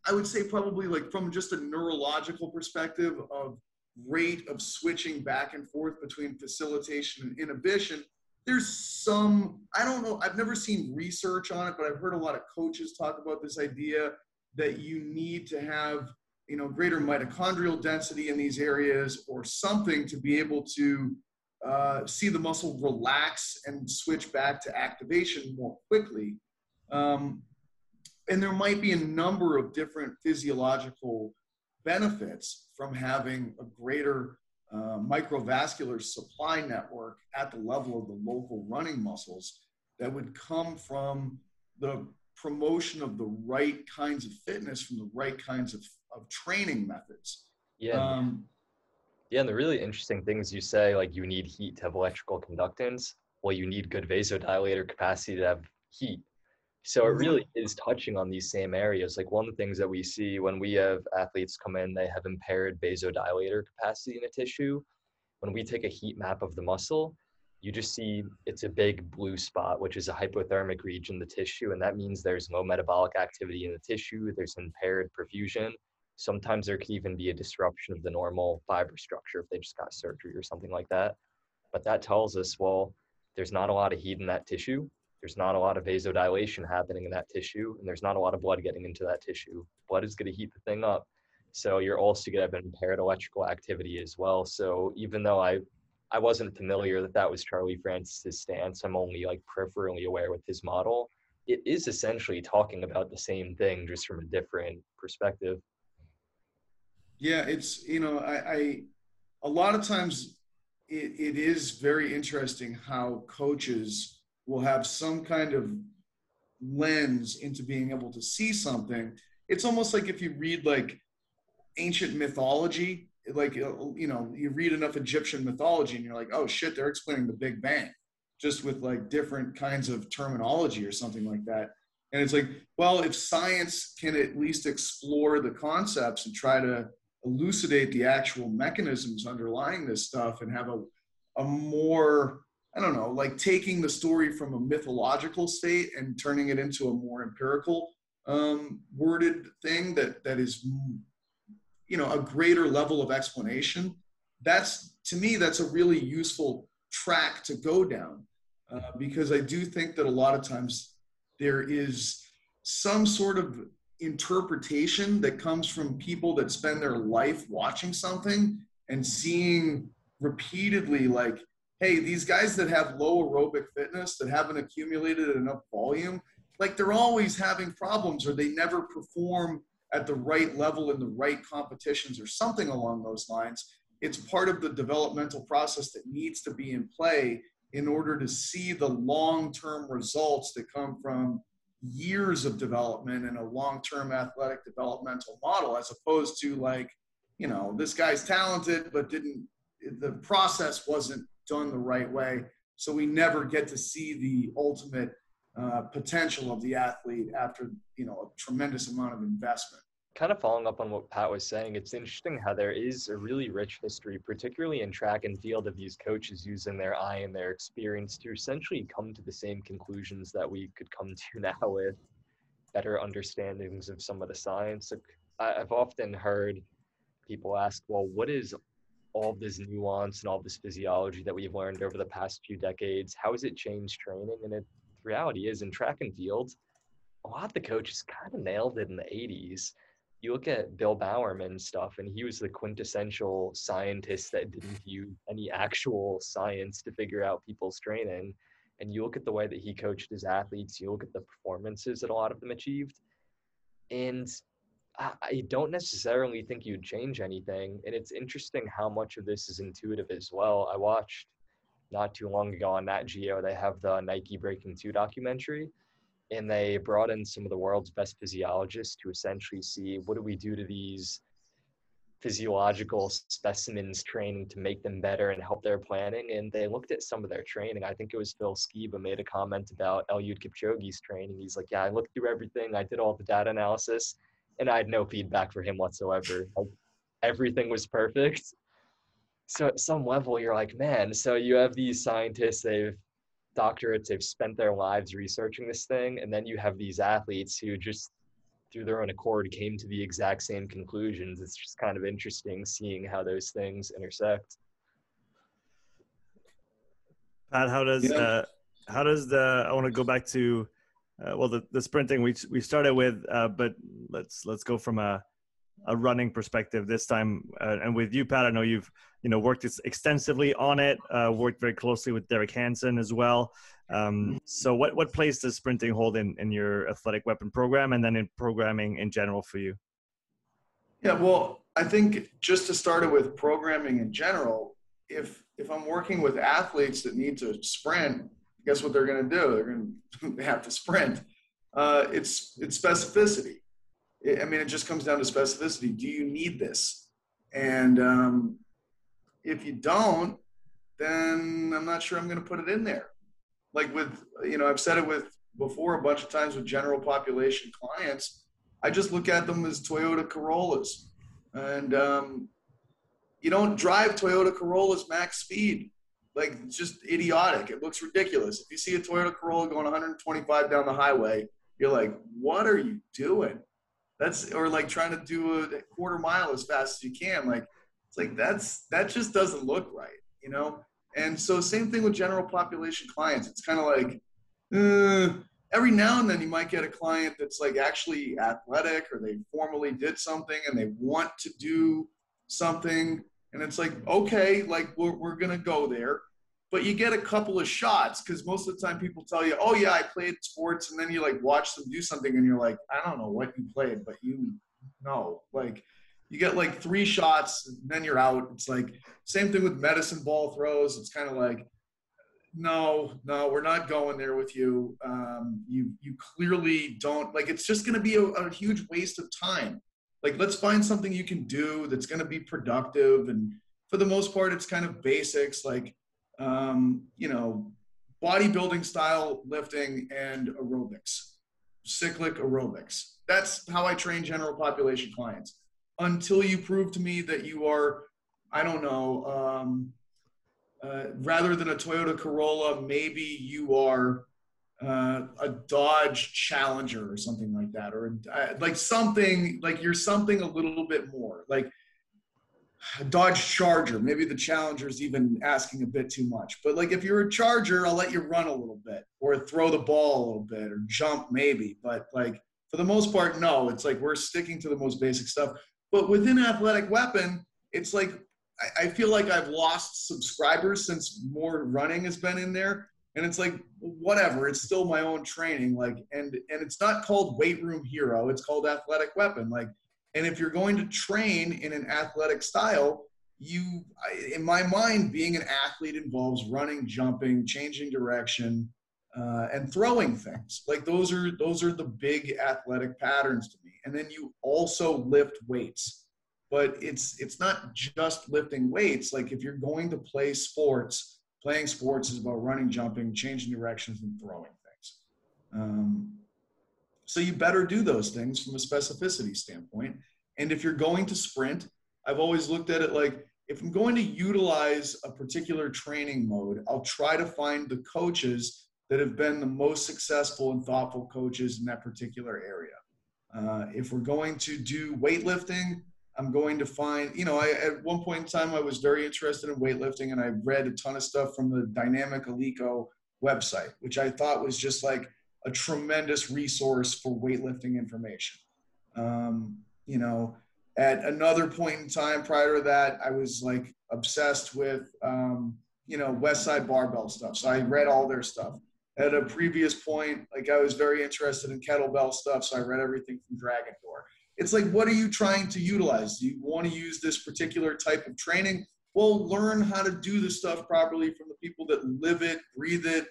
Speaker 1: i would say probably like from just a neurological perspective of rate of switching back and forth between facilitation and inhibition there's some i don't know i've never seen research on it but i've heard a lot of coaches talk about this idea that you need to have you know greater mitochondrial density in these areas or something to be able to uh, see the muscle relax and switch back to activation more quickly. Um, and there might be a number of different physiological benefits from having a greater uh, microvascular supply network at the level of the local running muscles that would come from the promotion of the right kinds of fitness from the right kinds of, of training methods.
Speaker 2: Yeah. Um, yeah, and the really interesting things you say, like you need heat to have electrical conductance. Well, you need good vasodilator capacity to have heat. So it mm-hmm. really is touching on these same areas. Like one of the things that we see when we have athletes come in, they have impaired vasodilator capacity in a tissue. When we take a heat map of the muscle, you just see it's a big blue spot, which is a hypothermic region in the tissue. And that means there's low metabolic activity in the tissue, there's impaired perfusion. Sometimes there could even be a disruption of the normal fiber structure if they just got surgery or something like that. But that tells us, well, there's not a lot of heat in that tissue. There's not a lot of vasodilation happening in that tissue, and there's not a lot of blood getting into that tissue. Blood is going to heat the thing up. So you're also going to have impaired electrical activity as well. So even though I I wasn't familiar that that was Charlie Francis's stance. I'm only like peripherally aware with his model. It is essentially talking about the same thing, just from a different perspective.
Speaker 1: Yeah, it's you know, I, I a lot of times it, it is very interesting how coaches will have some kind of lens into being able to see something. It's almost like if you read like ancient mythology like uh, you know you read enough egyptian mythology and you're like oh shit they're explaining the big bang just with like different kinds of terminology or something like that and it's like well if science can at least explore the concepts and try to elucidate the actual mechanisms underlying this stuff and have a, a more i don't know like taking the story from a mythological state and turning it into a more empirical um, worded thing that that is you know a greater level of explanation that's to me that's a really useful track to go down uh, because i do think that a lot of times there is some sort of interpretation that comes from people that spend their life watching something and seeing repeatedly like hey these guys that have low aerobic fitness that haven't accumulated enough volume like they're always having problems or they never perform at the right level in the right competitions or something along those lines. It's part of the developmental process that needs to be in play in order to see the long term results that come from years of development and a long term athletic developmental model, as opposed to like, you know, this guy's talented, but didn't, the process wasn't done the right way. So we never get to see the ultimate uh, potential of the athlete after you know a tremendous amount of investment
Speaker 2: kind of following up on what pat was saying it's interesting how there is a really rich history particularly in track and field of these coaches using their eye and their experience to essentially come to the same conclusions that we could come to [LAUGHS] now with better understandings of some of the science i've often heard people ask well what is all this nuance and all this physiology that we've learned over the past few decades how has it changed training and it reality is in track and field, a lot of the coaches kind of nailed it in the 80s. You look at Bill Bowerman stuff, and he was the quintessential scientist that didn't mm. use any actual science to figure out people's training. And you look at the way that he coached his athletes, you look at the performances that a lot of them achieved. And I don't necessarily think you'd change anything. And it's interesting how much of this is intuitive as well. I watched not too long ago on Nat Geo. They have the Nike Breaking 2 documentary, and they brought in some of the world's best physiologists to essentially see what do we do to these physiological specimens training to make them better and help their planning. And they looked at some of their training. I think it was Phil Skiba made a comment about Eliud Kipchoge's training. He's like, yeah, I looked through everything. I did all the data analysis and I had no feedback for him whatsoever. Like, everything was perfect so at some level you're like man so you have these scientists they've doctorates they've spent their lives researching this thing and then you have these athletes who just through their own accord came to the exact same conclusions it's just kind of interesting seeing how those things intersect
Speaker 3: pat how does yeah. uh, how does the i want to go back to uh, well the, the sprinting we we started with uh, but let's let's go from a a running perspective this time. Uh, and with you, Pat, I know you've you know worked extensively on it. Uh, worked very closely with Derek Hansen as well. Um, so, what what place does sprinting hold in in your athletic weapon program, and then in programming in general for you?
Speaker 1: Yeah, well, I think just to start it with programming in general, if if I'm working with athletes that need to sprint, guess what they're going to do? They're going [LAUGHS] to have to sprint. uh, it's it's specificity. I mean, it just comes down to specificity. Do you need this? And um, if you don't, then I'm not sure I'm going to put it in there. Like with, you know, I've said it with before a bunch of times with general population clients. I just look at them as Toyota Corollas, and um, you don't drive Toyota Corollas max speed. Like just idiotic. It looks ridiculous. If you see a Toyota Corolla going 125 down the highway, you're like, what are you doing? That's or like trying to do a quarter mile as fast as you can. Like it's like that's that just doesn't look right, you know. And so same thing with general population clients. It's kind of like uh, every now and then you might get a client that's like actually athletic or they formally did something and they want to do something and it's like okay like we're, we're gonna go there but you get a couple of shots because most of the time people tell you, "Oh yeah, I played sports," and then you like watch them do something, and you're like, "I don't know what you played, but you know." Like you get like three shots, and then you're out. It's like same thing with medicine ball throws. It's kind of like, no, no, we're not going there with you. Um, you you clearly don't like. It's just going to be a, a huge waste of time. Like let's find something you can do that's going to be productive and for the most part it's kind of basics like um, you know, bodybuilding style lifting and aerobics, cyclic aerobics. That's how I train general population clients. Until you prove to me that you are, I don't know, um, uh, rather than a Toyota Corolla, maybe you are uh, a Dodge Challenger or something like that, or uh, like something like you're something a little bit more. Like Dodge Charger. Maybe the Challenger's even asking a bit too much. But like if you're a Charger, I'll let you run a little bit or throw the ball a little bit or jump maybe. But like for the most part, no. It's like we're sticking to the most basic stuff. But within Athletic Weapon, it's like I, feel like I've lost subscribers since more running has been in there. And it's like whatever, it's still my own training. Like and and it's not called weight room hero, it's called athletic weapon. Like and if you're going to train in an athletic style, you, in my mind, being an athlete involves running, jumping, changing direction, uh, and throwing things. Like those are those are the big athletic patterns to me. And then you also lift weights, but it's it's not just lifting weights. Like if you're going to play sports, playing sports is about running, jumping, changing directions, and throwing things. Um, so you better do those things from a specificity standpoint. And if you're going to sprint, I've always looked at it like if I'm going to utilize a particular training mode, I'll try to find the coaches that have been the most successful and thoughtful coaches in that particular area. Uh, if we're going to do weightlifting, I'm going to find, you know, I, at one point in time, I was very interested in weightlifting and I read a ton of stuff from the Dynamic Eleiko website, which I thought was just like a tremendous resource for weightlifting information. Um, you know, at another point in time prior to that, I was like obsessed with, um, you know, West Side Barbell stuff. So I read all their stuff. At a previous point, like I was very interested in kettlebell stuff. So I read everything from Dragon Door. It's like, what are you trying to utilize? Do you want to use this particular type of training? Well, learn how to do the stuff properly from the people that live it, breathe it,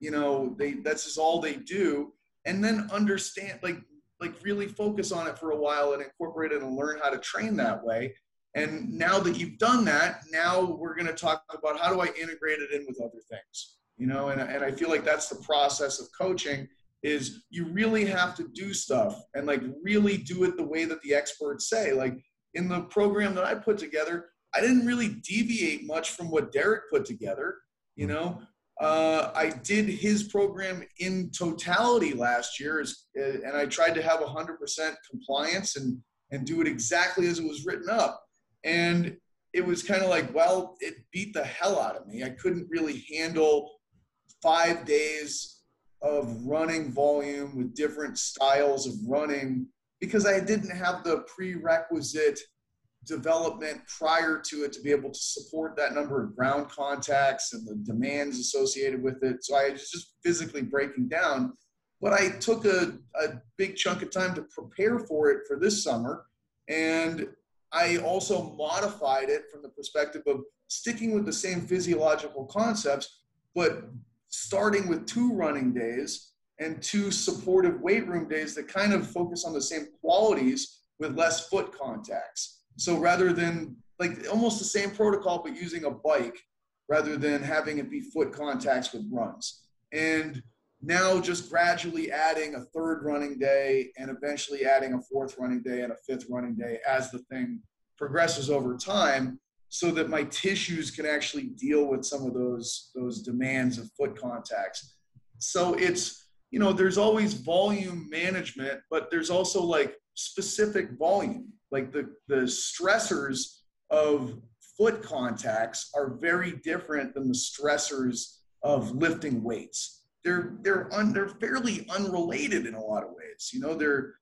Speaker 1: you know they that's just all they do. And then understand like like really focus on it for a while and incorporate it and learn how to train that way. And now that you've done that now we're going to talk about how do i integrate it in with other things you know? And, and i feel like that's the process of coaching is you really have to do stuff and like really do it the way that the experts say. Like in the program that i put together i didn't really deviate much from what derek put together you know uh, I did his program in totality last year, uh, and I tried to have 100% compliance and and do it exactly as it was written up. And it was kind of like, well, it beat the hell out of me. I couldn't really handle five days of running volume with different styles of running because I didn't have the prerequisite development prior to it to be able to support that number of ground contacts and the demands associated with it. So I was just physically breaking down. But I took a, a big chunk of time to prepare for it for this summer. And I also modified it from the perspective of sticking with the same physiological concepts, but starting with two running days and two supportive weight room days that kind of focus on the same qualities with less foot contacts. So rather than like almost the same protocol, but using a bike rather than having it be foot contacts with runs. And now just gradually adding a third running day and eventually adding a fourth running day and a fifth running day as the thing progresses over time so that my tissues can actually deal with some of those those demands of foot contacts so it's you know there's always volume management but there's also like specific volume like the the stressors of foot contacts are very different than the stressors of lifting weights they're they're un, they're fairly unrelated in a lot of ways. You know, they're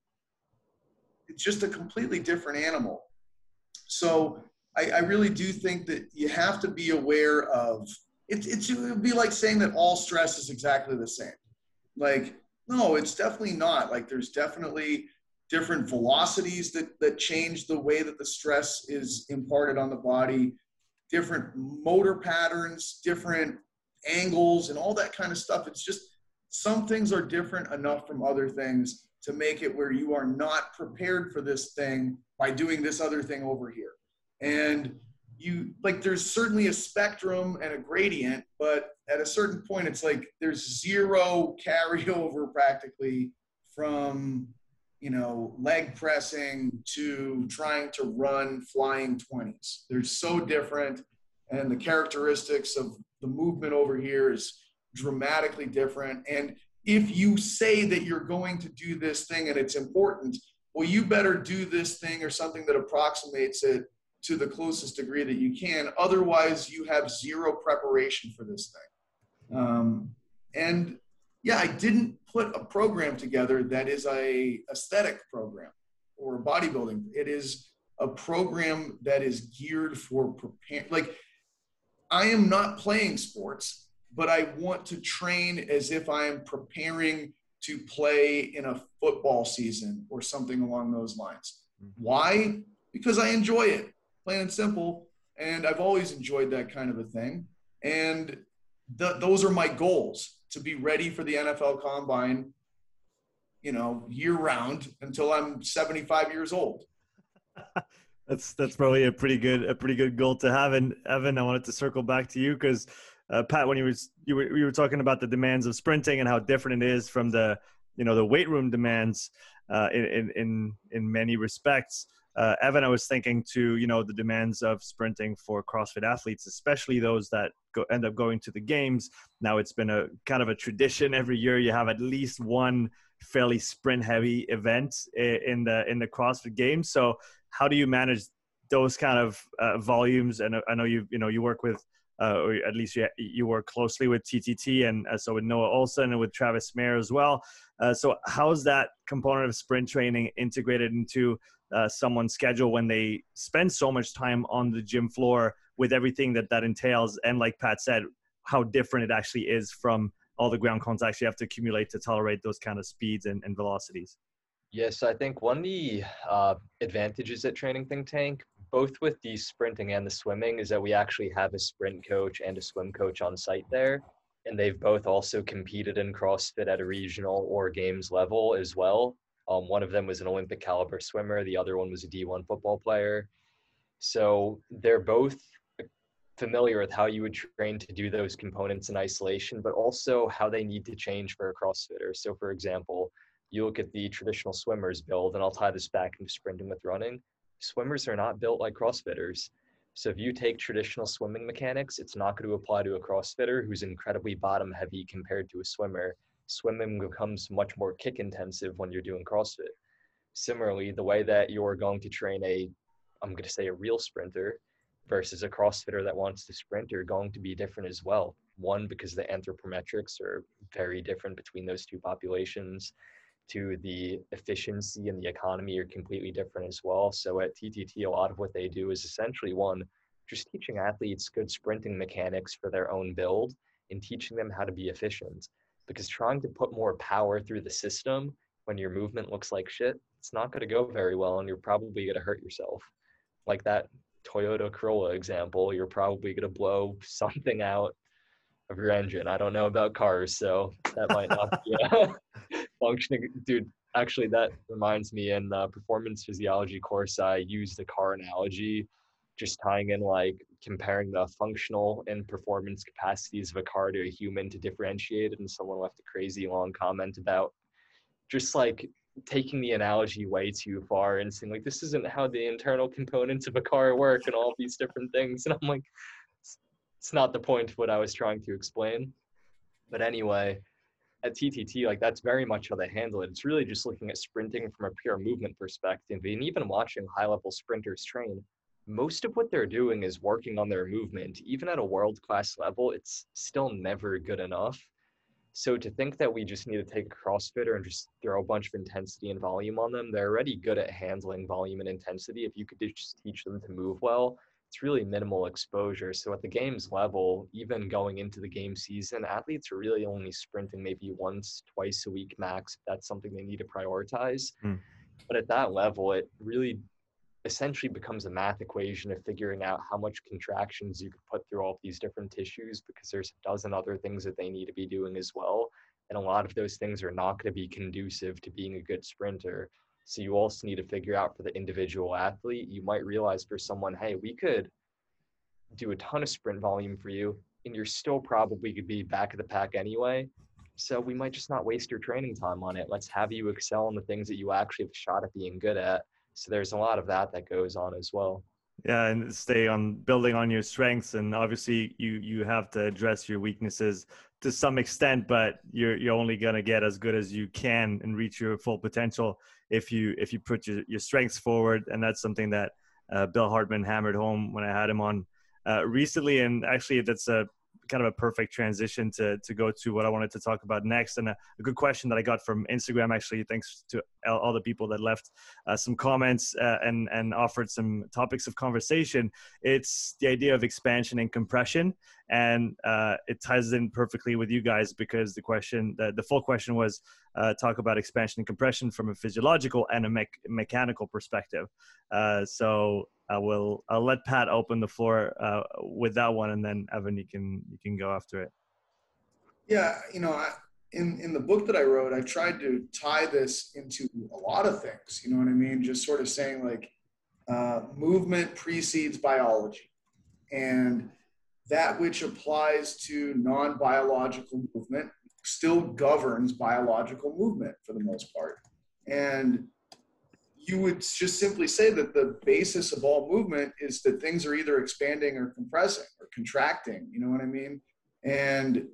Speaker 1: it's just a completely different animal. So I, I really do think that you have to be aware of it, it's it would be like saying that all stress is exactly the same. Like, no, it's definitely not. Like there's definitely different velocities that that change the way that the stress is imparted on the body, different motor patterns, different angles and all that kind of stuff. It's just some things are different enough from other things to make it where you are not prepared for this thing by doing this other thing over here. And you like there's certainly a spectrum and a gradient, but at a certain point it's like there's zero [LAUGHS] carryover practically from you know leg pressing to trying to run flying 20s. They're so different and the characteristics of the movement over here is dramatically different. And if you say that you're going to do this thing and it's important, well, you better do this thing or something that approximates it to the closest degree that you can. Otherwise, you have zero preparation for this thing. Um, and yeah, I didn't put a program together that is a aesthetic program or bodybuilding. It is a program that is geared for preparing. Like I am not playing sports, but I want to train as if I am preparing to play in a football season or something along those lines. Mm-hmm. Why? Because I enjoy it, plain and simple. And I've always enjoyed that kind of a thing. And th- those are my goals to be ready for the NFL combine, you know, year round until I'm 75 years old. [LAUGHS]
Speaker 3: That's that's probably a pretty good a pretty good goal to have. And Evan, I wanted to circle back to you because uh, Pat, when you was you were you were talking about the demands of sprinting and how different it is from the you know the weight room demands uh, in in in many respects. Uh, Evan, I was thinking to you know the demands of sprinting for CrossFit athletes, especially those that go, end up going to the games. Now it's been a kind of a tradition every year. You have at least one fairly sprint heavy event in the in the CrossFit Games. So how do you manage those kind of uh, volumes? And I know you you know you work with uh, or at least you, you work closely with TTT and uh, so with Noah Ohlsen and with Travis Mayer as well. Uh, so how's that component of sprint training integrated into uh, someone's schedule when they spend so much time on the gym floor with everything that that entails? And like Pat said, how different it actually is from all the ground contacts you have to accumulate to tolerate those kind of speeds and, and velocities.
Speaker 2: Yes, I think one of the uh, advantages at Training Think Tank, both with the sprinting and the swimming, is that we actually have a sprint coach and a swim coach on site there. And they've both also competed in CrossFit at a regional or games level as well. Um, one of them was an Olympic caliber swimmer, the other one was a D1 football player. So they're both familiar with how you would train to do those components in isolation, but also how they need to change for a CrossFitter. So, for example, you look at the traditional swimmers build, and I'll tie this back into sprinting with running. Swimmers are not built like CrossFitters. So if you take traditional swimming mechanics, it's not going to apply to a CrossFitter who's incredibly bottom heavy compared to a swimmer. Swimming becomes much more kick intensive when you're doing CrossFit. Similarly, the way that you're going to train a, I'm going to say a real sprinter versus a CrossFitter that wants to sprint are going to be different as well. One, because the anthropometrics are very different between those two populations to the efficiency and the economy are completely different as well. So at TTT, a lot of what they do is essentially one, just teaching athletes good sprinting mechanics for their own build and teaching them how to be efficient. Because trying to put more power through the system when your movement looks like shit, it's not going to go very well and you're probably going to hurt yourself. Like that Toyota Corolla example, you're probably going to blow something out of your engine. I don't know about cars, so that might not be [LAUGHS] a functioning. Dude, actually, that reminds me in the performance physiology course, I used the car analogy, just tying in like comparing the functional and performance capacities of a car to a human to differentiate it. And someone left a crazy long comment about just like taking the analogy way too far and saying like this isn't how the internal components of a car work and all these different things and i'm like it's not the point of what i was trying to explain but anyway at ttt like that's very much how they handle it. It's really just looking at sprinting from a pure movement perspective and even watching high level sprinters train most of what they're doing is working on their movement. Even at a world class level it's still never good enough. So to think that we just need to take a CrossFitter and just throw a bunch of intensity and volume on them, they're already good at handling volume and intensity. If you could just teach them to move well, it's really minimal exposure. So at the game's level, even going into the game season, athletes are really only sprinting maybe once, twice a week max. If that's something they need to prioritize. Mm. But at that level, it really essentially becomes a math equation of figuring out how much contractions you could put through all of these different tissues because there's a dozen other things that they need to be doing as well. And a lot of those things are not going to be conducive to being a good sprinter. So you also need to figure out for the individual athlete, you might realize for someone, hey, we could do a ton of sprint volume for you, and you're still probably could be back of the pack anyway. So we might just not waste your training time on it. Let's have you excel in the things that you actually have a shot at being good at so there's a lot of that that goes on as well
Speaker 3: yeah and stay on building on your strengths and obviously you you have to address your weaknesses to some extent but you're you're only going to get as good as you can and reach your full potential if you if you put your, your strengths forward and that's something that uh, bill hartman hammered home when i had him on uh, recently and actually that's a kind of a perfect transition to to go to what I wanted to talk about next. And a, a good question that I got from Instagram, actually, thanks to all the people that left uh, some comments uh, and and offered some topics of conversation. It's the idea of expansion and compression, and uh, it ties in perfectly with you guys because the question, the, the full question was uh, talk about expansion and compression from a physiological and a me- mechanical perspective. Uh, so I will I'll let Pat open the floor uh, with that one, and then Evan, you can you can go after it.
Speaker 1: Yeah, you know, I, in in the book that I wrote, I tried to tie this into a lot of things. You know what I mean? Just sort of saying like uh, movement precedes biology, and that which applies to non-biological movement still governs biological movement for the most part, and you would just simply say that the basis of all movement is that things are either expanding or compressing or contracting. You know what I mean? And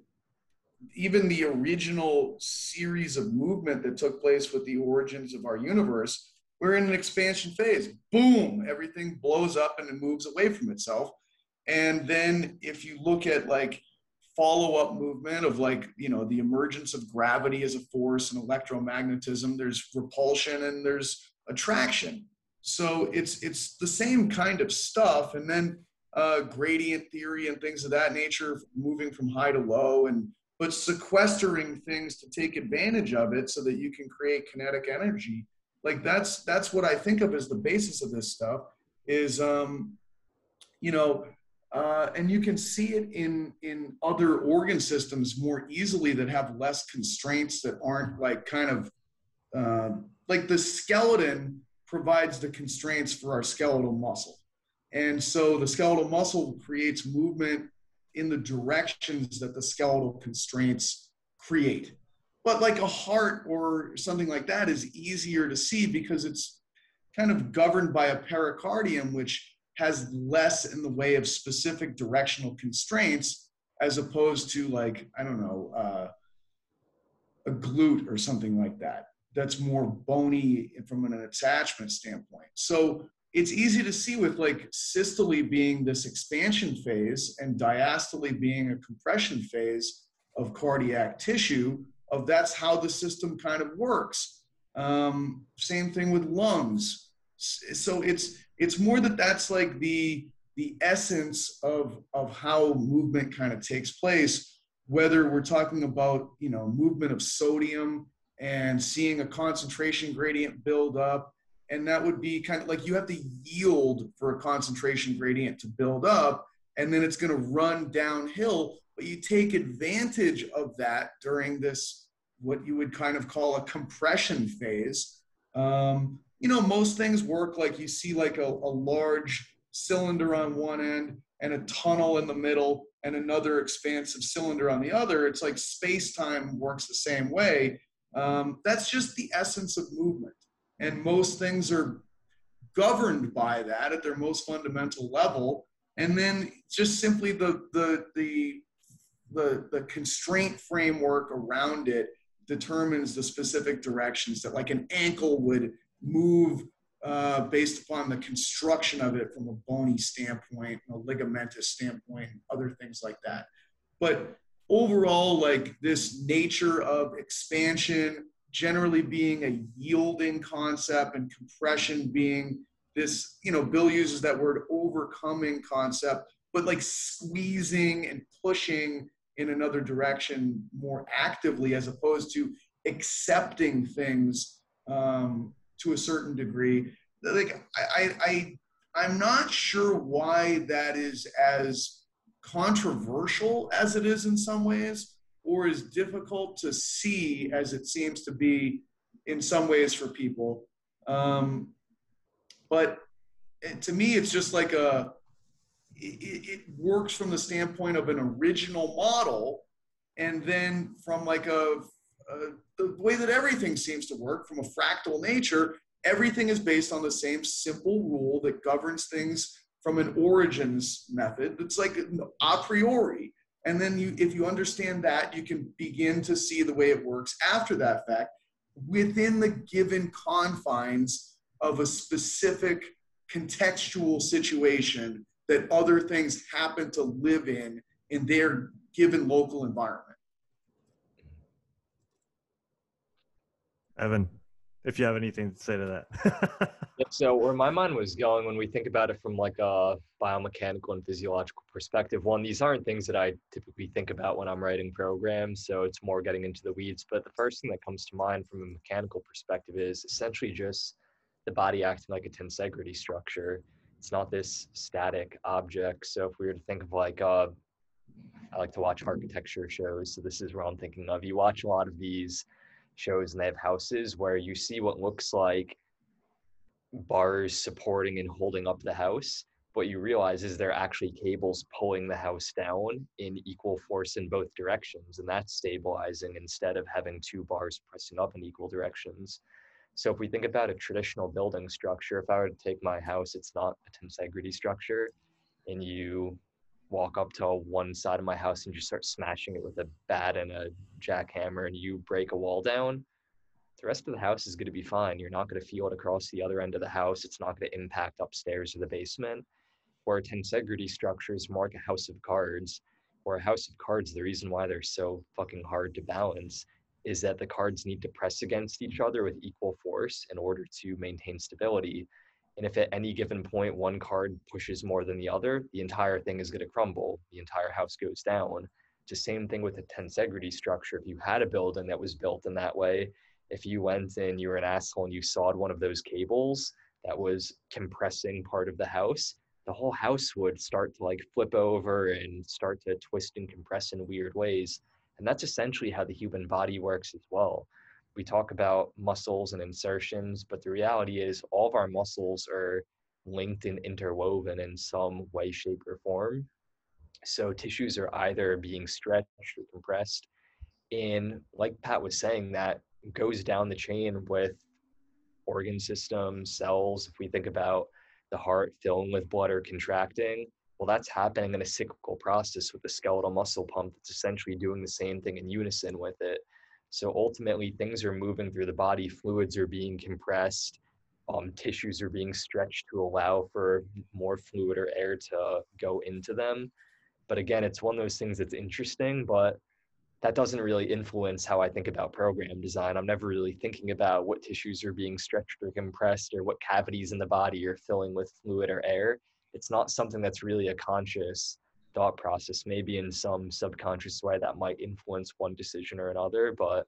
Speaker 1: even the original series of movement that took place with the origins of our universe, we're in an expansion phase. Boom, everything blows up and it moves away from itself. And then if you look at like follow up movement of like, you know, the emergence of gravity as a force and electromagnetism, there's repulsion and there's attraction. So it's it's the same kind of stuff, and then uh, gradient theory and things of that nature, moving from high to low, and but sequestering things to take advantage of it so that you can create kinetic energy. Like that's that's what I think of as the basis of this stuff. Is um, you know, uh, and you can see it in in other organ systems more easily that have less constraints that aren't like kind of uh, like the skeleton provides the constraints for our skeletal muscle. And so the skeletal muscle creates movement in the directions that the skeletal constraints create. But like a heart or something like that is easier to see because it's kind of governed by a pericardium, which has less in the way of specific directional constraints as opposed to like, I don't know, uh, a glute or something like that that's more bony from an attachment standpoint. So it's easy to see with like systole being this expansion phase and diastole being a compression phase of cardiac tissue of that's how the system kind of works. Um, same thing with lungs. So it's it's more that that's like the the essence of of how movement kind of takes place. Whether we're talking about you know movement of sodium and seeing a concentration gradient build up. And that would be kind of like you have to yield for a concentration gradient to build up, and then it's going to run downhill. but you take advantage of that during this, what you would kind of call a compression phase. Um, you know, most things work like you see like a, a large cylinder on one end and a tunnel in the middle and another expansive cylinder on the other. It's like space time works the same way. Um, that's just the essence of movement. And most things are governed by that at their most fundamental level. And then just simply the, the, the, the, the constraint framework around it determines the specific directions that like an ankle would move uh, based upon the construction of it from a bony standpoint, a ligamentous standpoint, other things like that. But overall, like this nature of expansion generally being a yielding concept and compression being this, you know, Bill uses that word overcoming concept, but like squeezing and pushing in another direction more actively as opposed to accepting things um, to a certain degree. Like I, I, I'm not sure why that is as controversial as it is in some ways, or as difficult to see as it seems to be in some ways for people. Um, but to me, it's just like a. It, it works from the standpoint of an original model, and then from like a uh, the way that everything seems to work from a fractal nature, everything is based on the same simple rule that governs things from an origins method. It's like a priori. And then you, if you understand that, you can begin to see the way it works after that fact within the given confines of a specific contextual situation that other things happen to live in in their given local environment.
Speaker 3: Evan, if you have anything to say to that. [LAUGHS]
Speaker 2: so where my mind was going when we think about it from like a biomechanical and physiological perspective, one, these aren't things that I typically think about when I'm writing programs. So it's more getting into the weeds. But the first thing that comes to mind from a mechanical perspective is essentially just the body acting like a tensegrity structure. It's not this static object. So if we were to think of like uh, I like to watch architecture shows. So this is where I'm thinking of. You watch a lot of these shows and they have houses where you see what looks like bars supporting and holding up the house what you realize is they're actually cables pulling the house down in equal force in both directions and that's stabilizing instead of having two bars pressing up in equal directions. So if we think about a traditional building structure if i were to take my house it's not a tensegrity structure and you walk up to one side of my house and just start smashing it with a bat and a jackhammer and you break a wall down, the rest of the house is going to be fine. You're not going to feel it across the other end of the house. It's not going to impact upstairs or the basement. Where a tensegrity structure is more like a house of cards, or a house of cards, the reason why they're so fucking hard to balance is that the cards need to press against each other with equal force in order to maintain stability. And if at any given point one card pushes more than the other, the entire thing is going to crumble. The entire house goes down. The same thing with the tensegrity structure. If you had a building that was built in that way, if you went and you were an asshole and you sawed one of those cables that was compressing part of the house, the whole house would start to like flip over and start to twist and compress in weird ways. And that's essentially how the human body works as well we talk about muscles and insertions, but the reality is all of our muscles are linked and interwoven in some way, shape, or form. So tissues are either being stretched or compressed. And like Pat was saying, that goes down the chain with organ systems, cells. If we think about the heart filling with blood or contracting, well, that's happening in a cyclical process with the skeletal muscle pump that's essentially doing the same thing in unison with it. So ultimately, things are moving through the body, fluids are being compressed, um, tissues are being stretched to allow for more fluid or air to go into them. But again, it's one of those things that's interesting, but that doesn't really influence how I think about program design. I'm never really thinking about what tissues are being stretched or compressed or what cavities in the body are filling with fluid or air. It's not something that's really a conscious thought process maybe in some subconscious way that might influence one decision or another but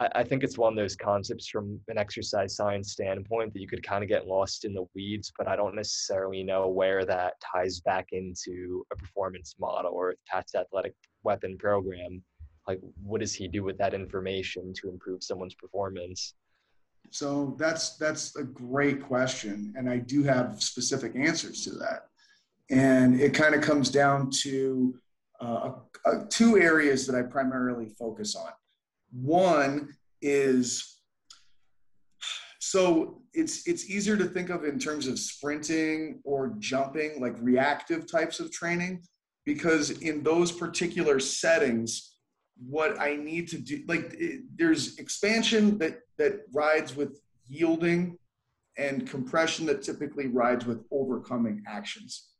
Speaker 2: I, I think it's one of those concepts from an exercise science standpoint that you could kind of get lost in the weeds, but I don't necessarily know where that ties back into a performance model or a Pat's athletic weapon program. Like, what does he do with that information to improve someone's performance?
Speaker 1: So that's that's a great question, and I do have specific answers to that. And it kind of comes down to uh, uh, two areas that I primarily focus on. One is so it's it's easier to think of in terms of sprinting or jumping, like reactive types of training, because in those particular settings, what I need to do, like it, there's expansion that that rides with yielding, and compression that typically rides with overcoming actions.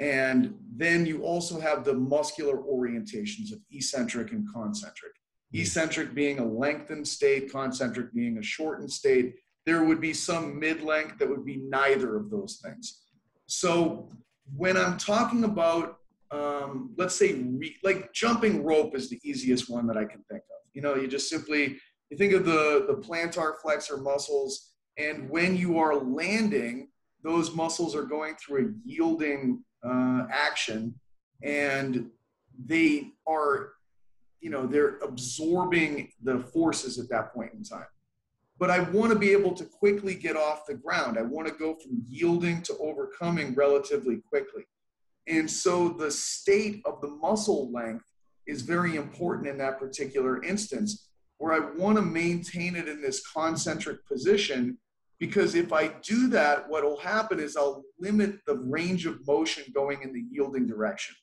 Speaker 1: And then you also have the muscular orientations of eccentric and concentric. Eccentric being a lengthened state, concentric being a shortened state. There would be some mid length that would be neither of those things. So when I'm talking about, um, let's say, re- like jumping rope is the easiest one that I can think of. You know, you just simply you think of the the plantar flexor muscles, and when you are landing, those muscles are going through a yielding uh, action and they are you know they're absorbing the forces at that point in time. But i want to be able to quickly get off the ground. I want to go from yielding to overcoming relatively quickly. And so the state of the muscle length is very important in that particular instance where i want to maintain it in this concentric position because if I do that, what will happen is I'll limit the range of motion going in the yielding direction.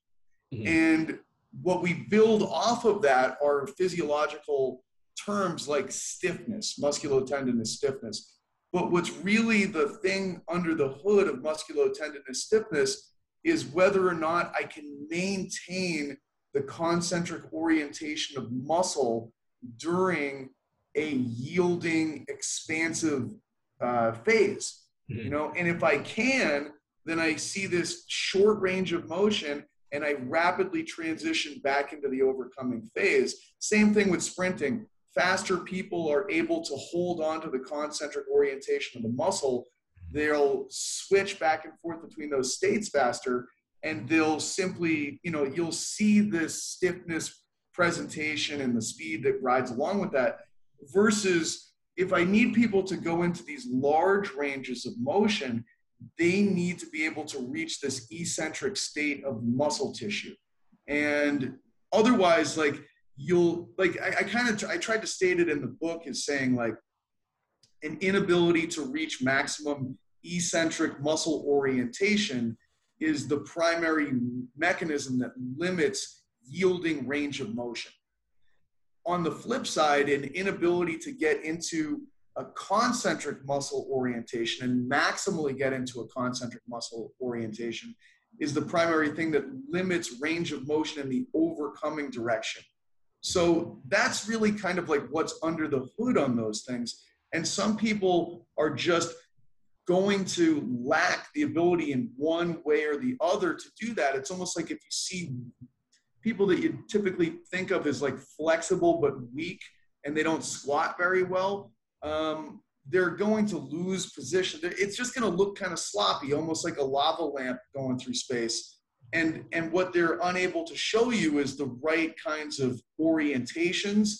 Speaker 1: Mm-hmm. And what we build off of that are physiological terms like stiffness, musculotendinous stiffness. But what's really the thing under the hood of musculotendinous stiffness is whether or not I can maintain the concentric orientation of muscle during a yielding, expansive uh, phase, mm-hmm. you know, and if I can, then I see this short range of motion and I rapidly transition back into the overcoming phase. Same thing with sprinting. Faster people are able to hold on to the concentric orientation of the muscle. They'll switch back and forth between those states faster, and they'll simply, you know, you'll see this stiffness presentation and the speed that rides along with that versus if I need people to go into these large ranges of motion, they need to be able to reach this eccentric state of muscle tissue. And otherwise, like you'll like I, I kind of I tried to state it in the book as saying like an inability to reach maximum eccentric muscle orientation is the primary mechanism that limits yielding range of motion on the flip side, an inability to get into a concentric muscle orientation and maximally get into a concentric muscle orientation is the primary thing that limits range of motion in the overcoming direction. So that's really kind of like what's under the hood on those things. And some people are just going to lack the ability in one way or the other to do that. It's almost like if you see people that you typically think of as like flexible but weak and they don't squat very well, um, they're going to lose position. It's just going to look kind of sloppy, almost like a lava lamp going through space. And, and what they're unable to show you is the right kinds of orientations.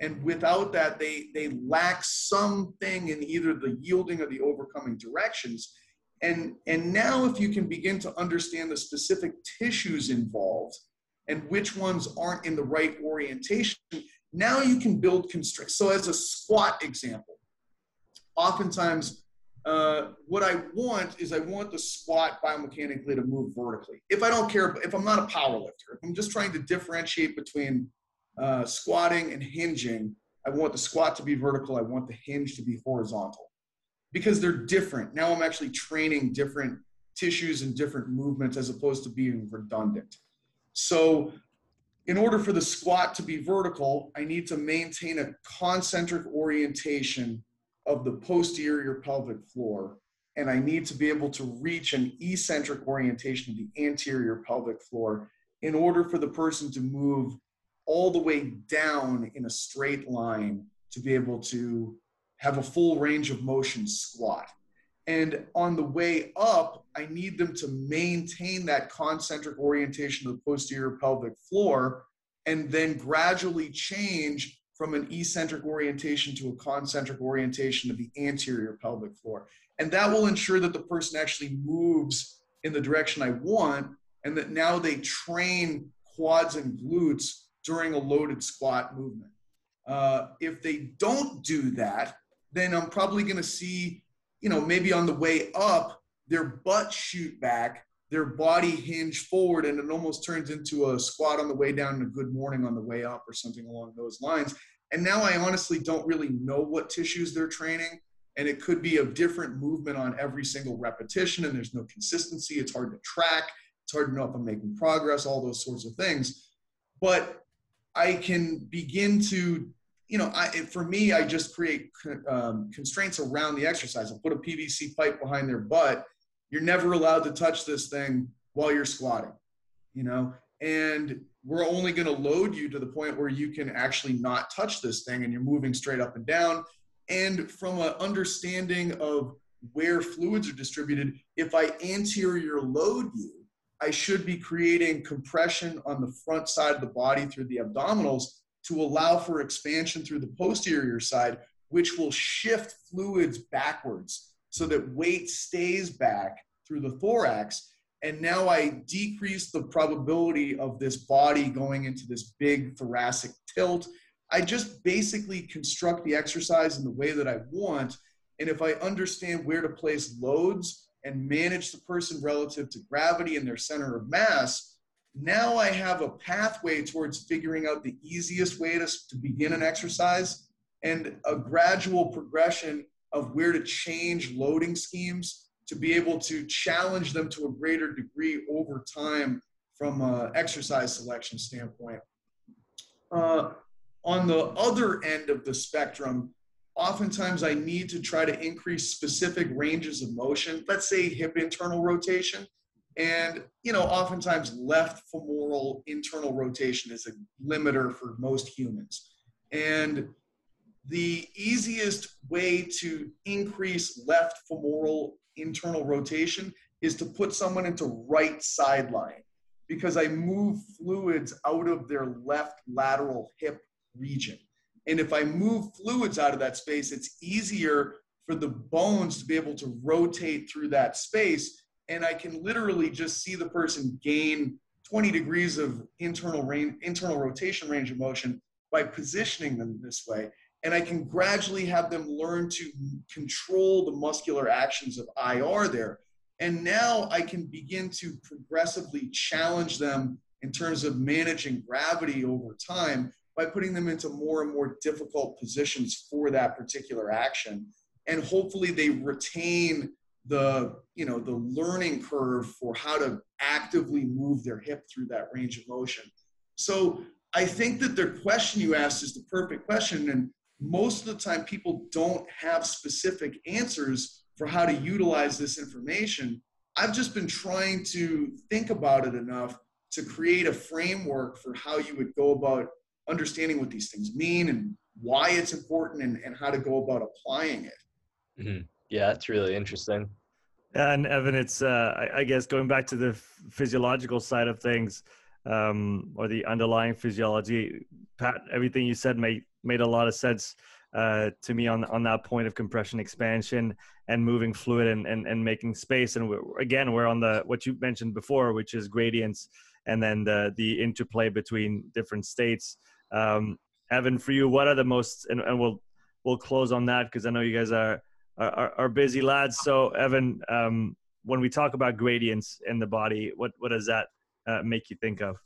Speaker 1: And without that, they, they lack something in either the yielding or the overcoming directions. And, and now, if you can begin to understand the specific tissues involved, and which ones aren't in the right orientation, now you can build constraints. So as a squat example, oftentimes uh, what I want is I want the squat biomechanically to move vertically. If I don't care, if I'm not a power lifter, if I'm just trying to differentiate between uh, squatting and hinging, I want the squat to be vertical. I want the hinge to be horizontal because they're different. Now I'm actually training different tissues and different movements as opposed to being redundant. So in order for the squat to be vertical, I need to maintain a concentric orientation of the posterior pelvic floor. And I need to be able to reach an eccentric orientation of the anterior pelvic floor in order for the person to move all the way down in a straight line to be able to have a full range of motion squat. And on the way up, I need them to maintain that concentric orientation of the posterior pelvic floor and then gradually change from an eccentric orientation to a concentric orientation of the anterior pelvic floor. And that will ensure that the person actually moves in the direction I want and that now they train quads and glutes during a loaded squat movement. Uh, if they don't do that, then I'm probably going to see, you know, maybe on the way up, their butt shoot back, their body hinge forward, and it almost turns into a squat on the way down and a good morning on the way up or something along those lines. And now I honestly don't really know what tissues they're training. And it could be a different movement on every single repetition, and there's no consistency. It's hard to track. It's hard to know if I'm making progress, all those sorts of things. But I can begin to, you know, I, for me, I just create um, constraints around the exercise. I'll put a PVC pipe behind their butt. You're never allowed to touch this thing while you're squatting, you know, and we're only going to load you to the point where you can actually not touch this thing and you're moving straight up and down. And from an understanding of where fluids are distributed, if I anterior load you, I should be creating compression on the front side of the body through the abdominals to allow for expansion through the posterior side, which will shift fluids backwards so that weight stays back through the thorax. And now I decrease the probability of this body going into this big thoracic tilt. I just basically construct the exercise in the way that I want. And if I understand where to place loads, and manage the person relative to gravity and their center of mass, now I have a pathway towards figuring out the easiest way to, to begin an exercise and a gradual progression of where to change loading schemes to be able to challenge them to a greater degree over time from an exercise selection standpoint. Uh, on the other end of the spectrum, oftentimes I need to try to increase specific ranges of motion, let's say hip internal rotation. And, you know, oftentimes left femoral internal rotation is a limiter for most humans. And the easiest way to increase left femoral internal rotation is to put someone into right sideline because I move fluids out of their left lateral hip region. And if I move fluids out of that space, it's easier for the bones to be able to rotate through that space. And I can literally just see the person gain 20 degrees of internal range, internal rotation range of motion by positioning them this way. And I can gradually have them learn to control the muscular actions of IR there. And now I can begin to progressively challenge them in terms of managing gravity over time by putting them into more and more difficult positions for that particular action and hopefully they retain the you know the learning curve for how to actively move their hip through that range of motion so i think that the question you asked is the perfect question and most of the time people don't have specific answers for how to utilize this information i've just been trying to think about it enough to create a framework for how you would go about understanding what these things mean and why it's important and, and how to go about applying it.
Speaker 2: Mm-hmm. Yeah, it's really interesting.
Speaker 3: And Evan, it's uh, I, I, guess going back to the physiological side of things, um, or the underlying physiology. Pat, everything you said made made a lot of sense uh, to me on on that point of compression expansion and moving fluid and and, and making space. And we're, again, we're on the what you mentioned before, which is gradients, and then the the interplay between different states. Um, Evan, for you, what are the most, and, and we'll we'll close on that because I know you guys are, are are, busy lads. So, Evan, um, when we talk about gradients in the body, what what does that uh, make you think of?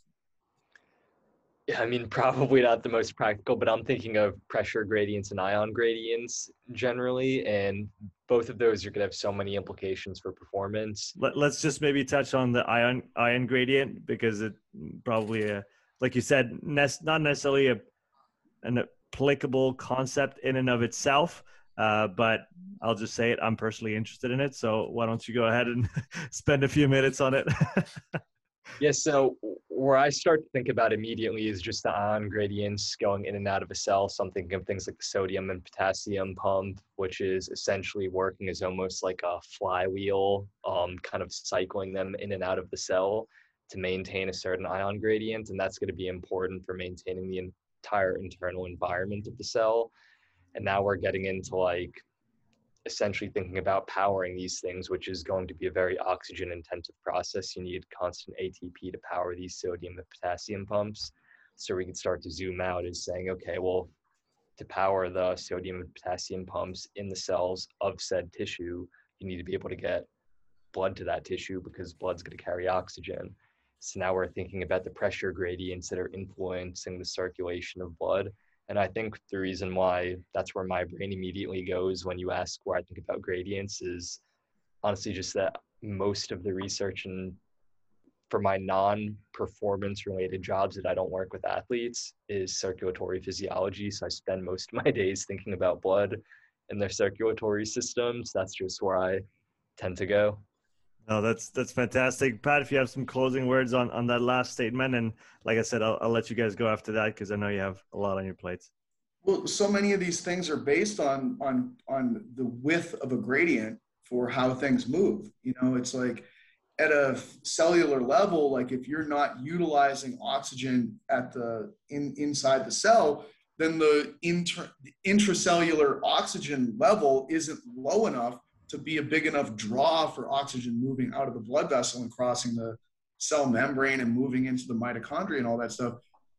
Speaker 2: Yeah, I mean, [LAUGHS] probably not the most practical, but I'm thinking of pressure gradients and ion gradients generally, and both of those are going to have so many implications for performance.
Speaker 3: Let, us just maybe touch on the ion ion gradient because it probably a like you said, not necessarily a, an applicable concept in and of itself, uh, but I'll just say it. I'm personally interested in it. So why don't you go ahead and [LAUGHS] spend a few minutes on it? [LAUGHS]
Speaker 2: yeah. So where I start to think about immediately is just the ion gradients going in and out of a cell. Something of things like the sodium and potassium pump, which is essentially working as almost like a flywheel, um, kind of cycling them in and out of the cell to maintain a certain ion gradient. And that's going to be important for maintaining the entire internal environment of the cell. And now we're getting into like essentially thinking about powering these things, which is going to be a very oxygen intensive process. You need constant ATP to power these sodium and potassium pumps. So we can start to zoom out as saying, okay, well, to power the sodium and potassium pumps in the cells of said tissue, you need to be able to get blood to that tissue because blood's going to carry oxygen. So now we're thinking about the pressure gradients that are influencing the circulation of blood and I think the reason why that's where my brain immediately goes when you ask where I think about gradients is honestly just that most of the research and for my non-performance related jobs that I don't work with athletes is circulatory physiology. So I spend most of [LAUGHS] my days thinking about blood and their circulatory systems. That's just where I tend to go.
Speaker 3: No, that's that's fantastic, Pat. If you have some closing words on on that last statement, and like I said, I'll, I'll let you guys go after that because I know you have a lot on your plates.
Speaker 1: Well, so many of these things are based on on on the width of a gradient for how things move. You know, it's like at a cellular level, like if you're not utilizing oxygen at the in inside the cell, then the inter, intracellular oxygen level isn't low enough to be a big enough draw for oxygen moving out of the blood vessel and crossing the cell membrane and moving into the mitochondria and all that stuff.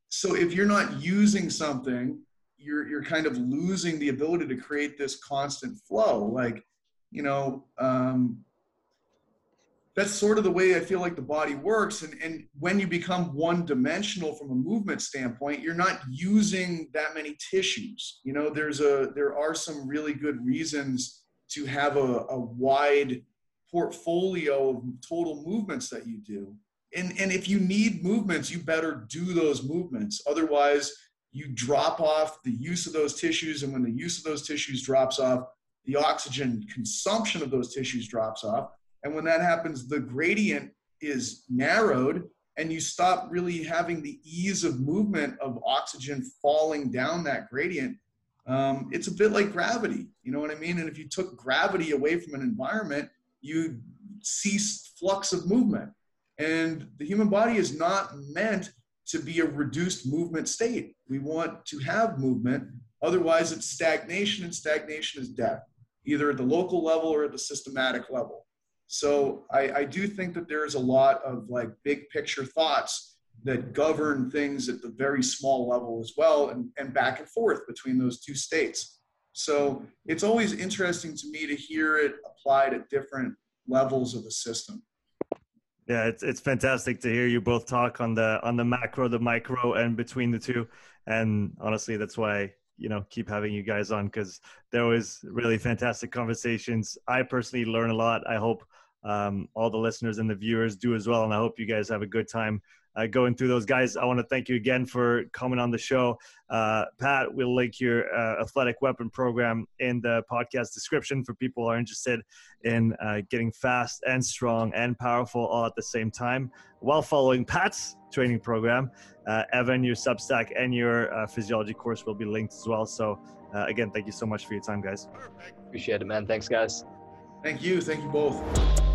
Speaker 1: So if you're not using something, you're you're kind of losing the ability to create this constant flow. Like, you know, um, that's sort of the way I feel like the body works. And, and when you become one dimensional from a movement standpoint, you're not using that many tissues. You know, there's a there are some really good reasons to have a, a wide portfolio of total movements that you do. And, and if you need movements, you better do those movements. Otherwise, you drop off the use of those tissues. And when the use of those tissues drops off, the oxygen consumption of those tissues drops off. And when that happens, the gradient is narrowed and you stop really having the ease of movement of oxygen falling down that gradient um, it's a bit like gravity. You know what I mean? And if you took gravity away from an environment, you cease flux of movement. And the human body is not meant to be a reduced movement state. We want to have movement. Otherwise, it's stagnation, and stagnation is death, either at the local level or at the systematic level. So I, I do think that there's a lot of like big picture thoughts that govern things at the very small level as well and, and back and forth between those two states. So it's always interesting to me to hear it applied at different levels of the system.
Speaker 3: Yeah, it's it's fantastic to hear you both talk on the on the macro, the micro, and between the two. And honestly, that's why you know keep having you guys on because there was really fantastic conversations. I personally learn a lot. I hope um, all the listeners and the viewers do as well. And I hope you guys have a good time uh, going through those guys. I want to thank you again for coming on the show. Uh, Pat, we'll link your uh, athletic weapon program in the podcast description for people who are interested in uh, getting fast and strong and powerful all at the same time while following Pat's training program. Uh, Evan, your Substack and your uh, physiology course will be linked as well. So, again, thank you so much for your time, guys.
Speaker 2: Appreciate it, man. Thanks, guys.
Speaker 1: Thank you. Thank you both.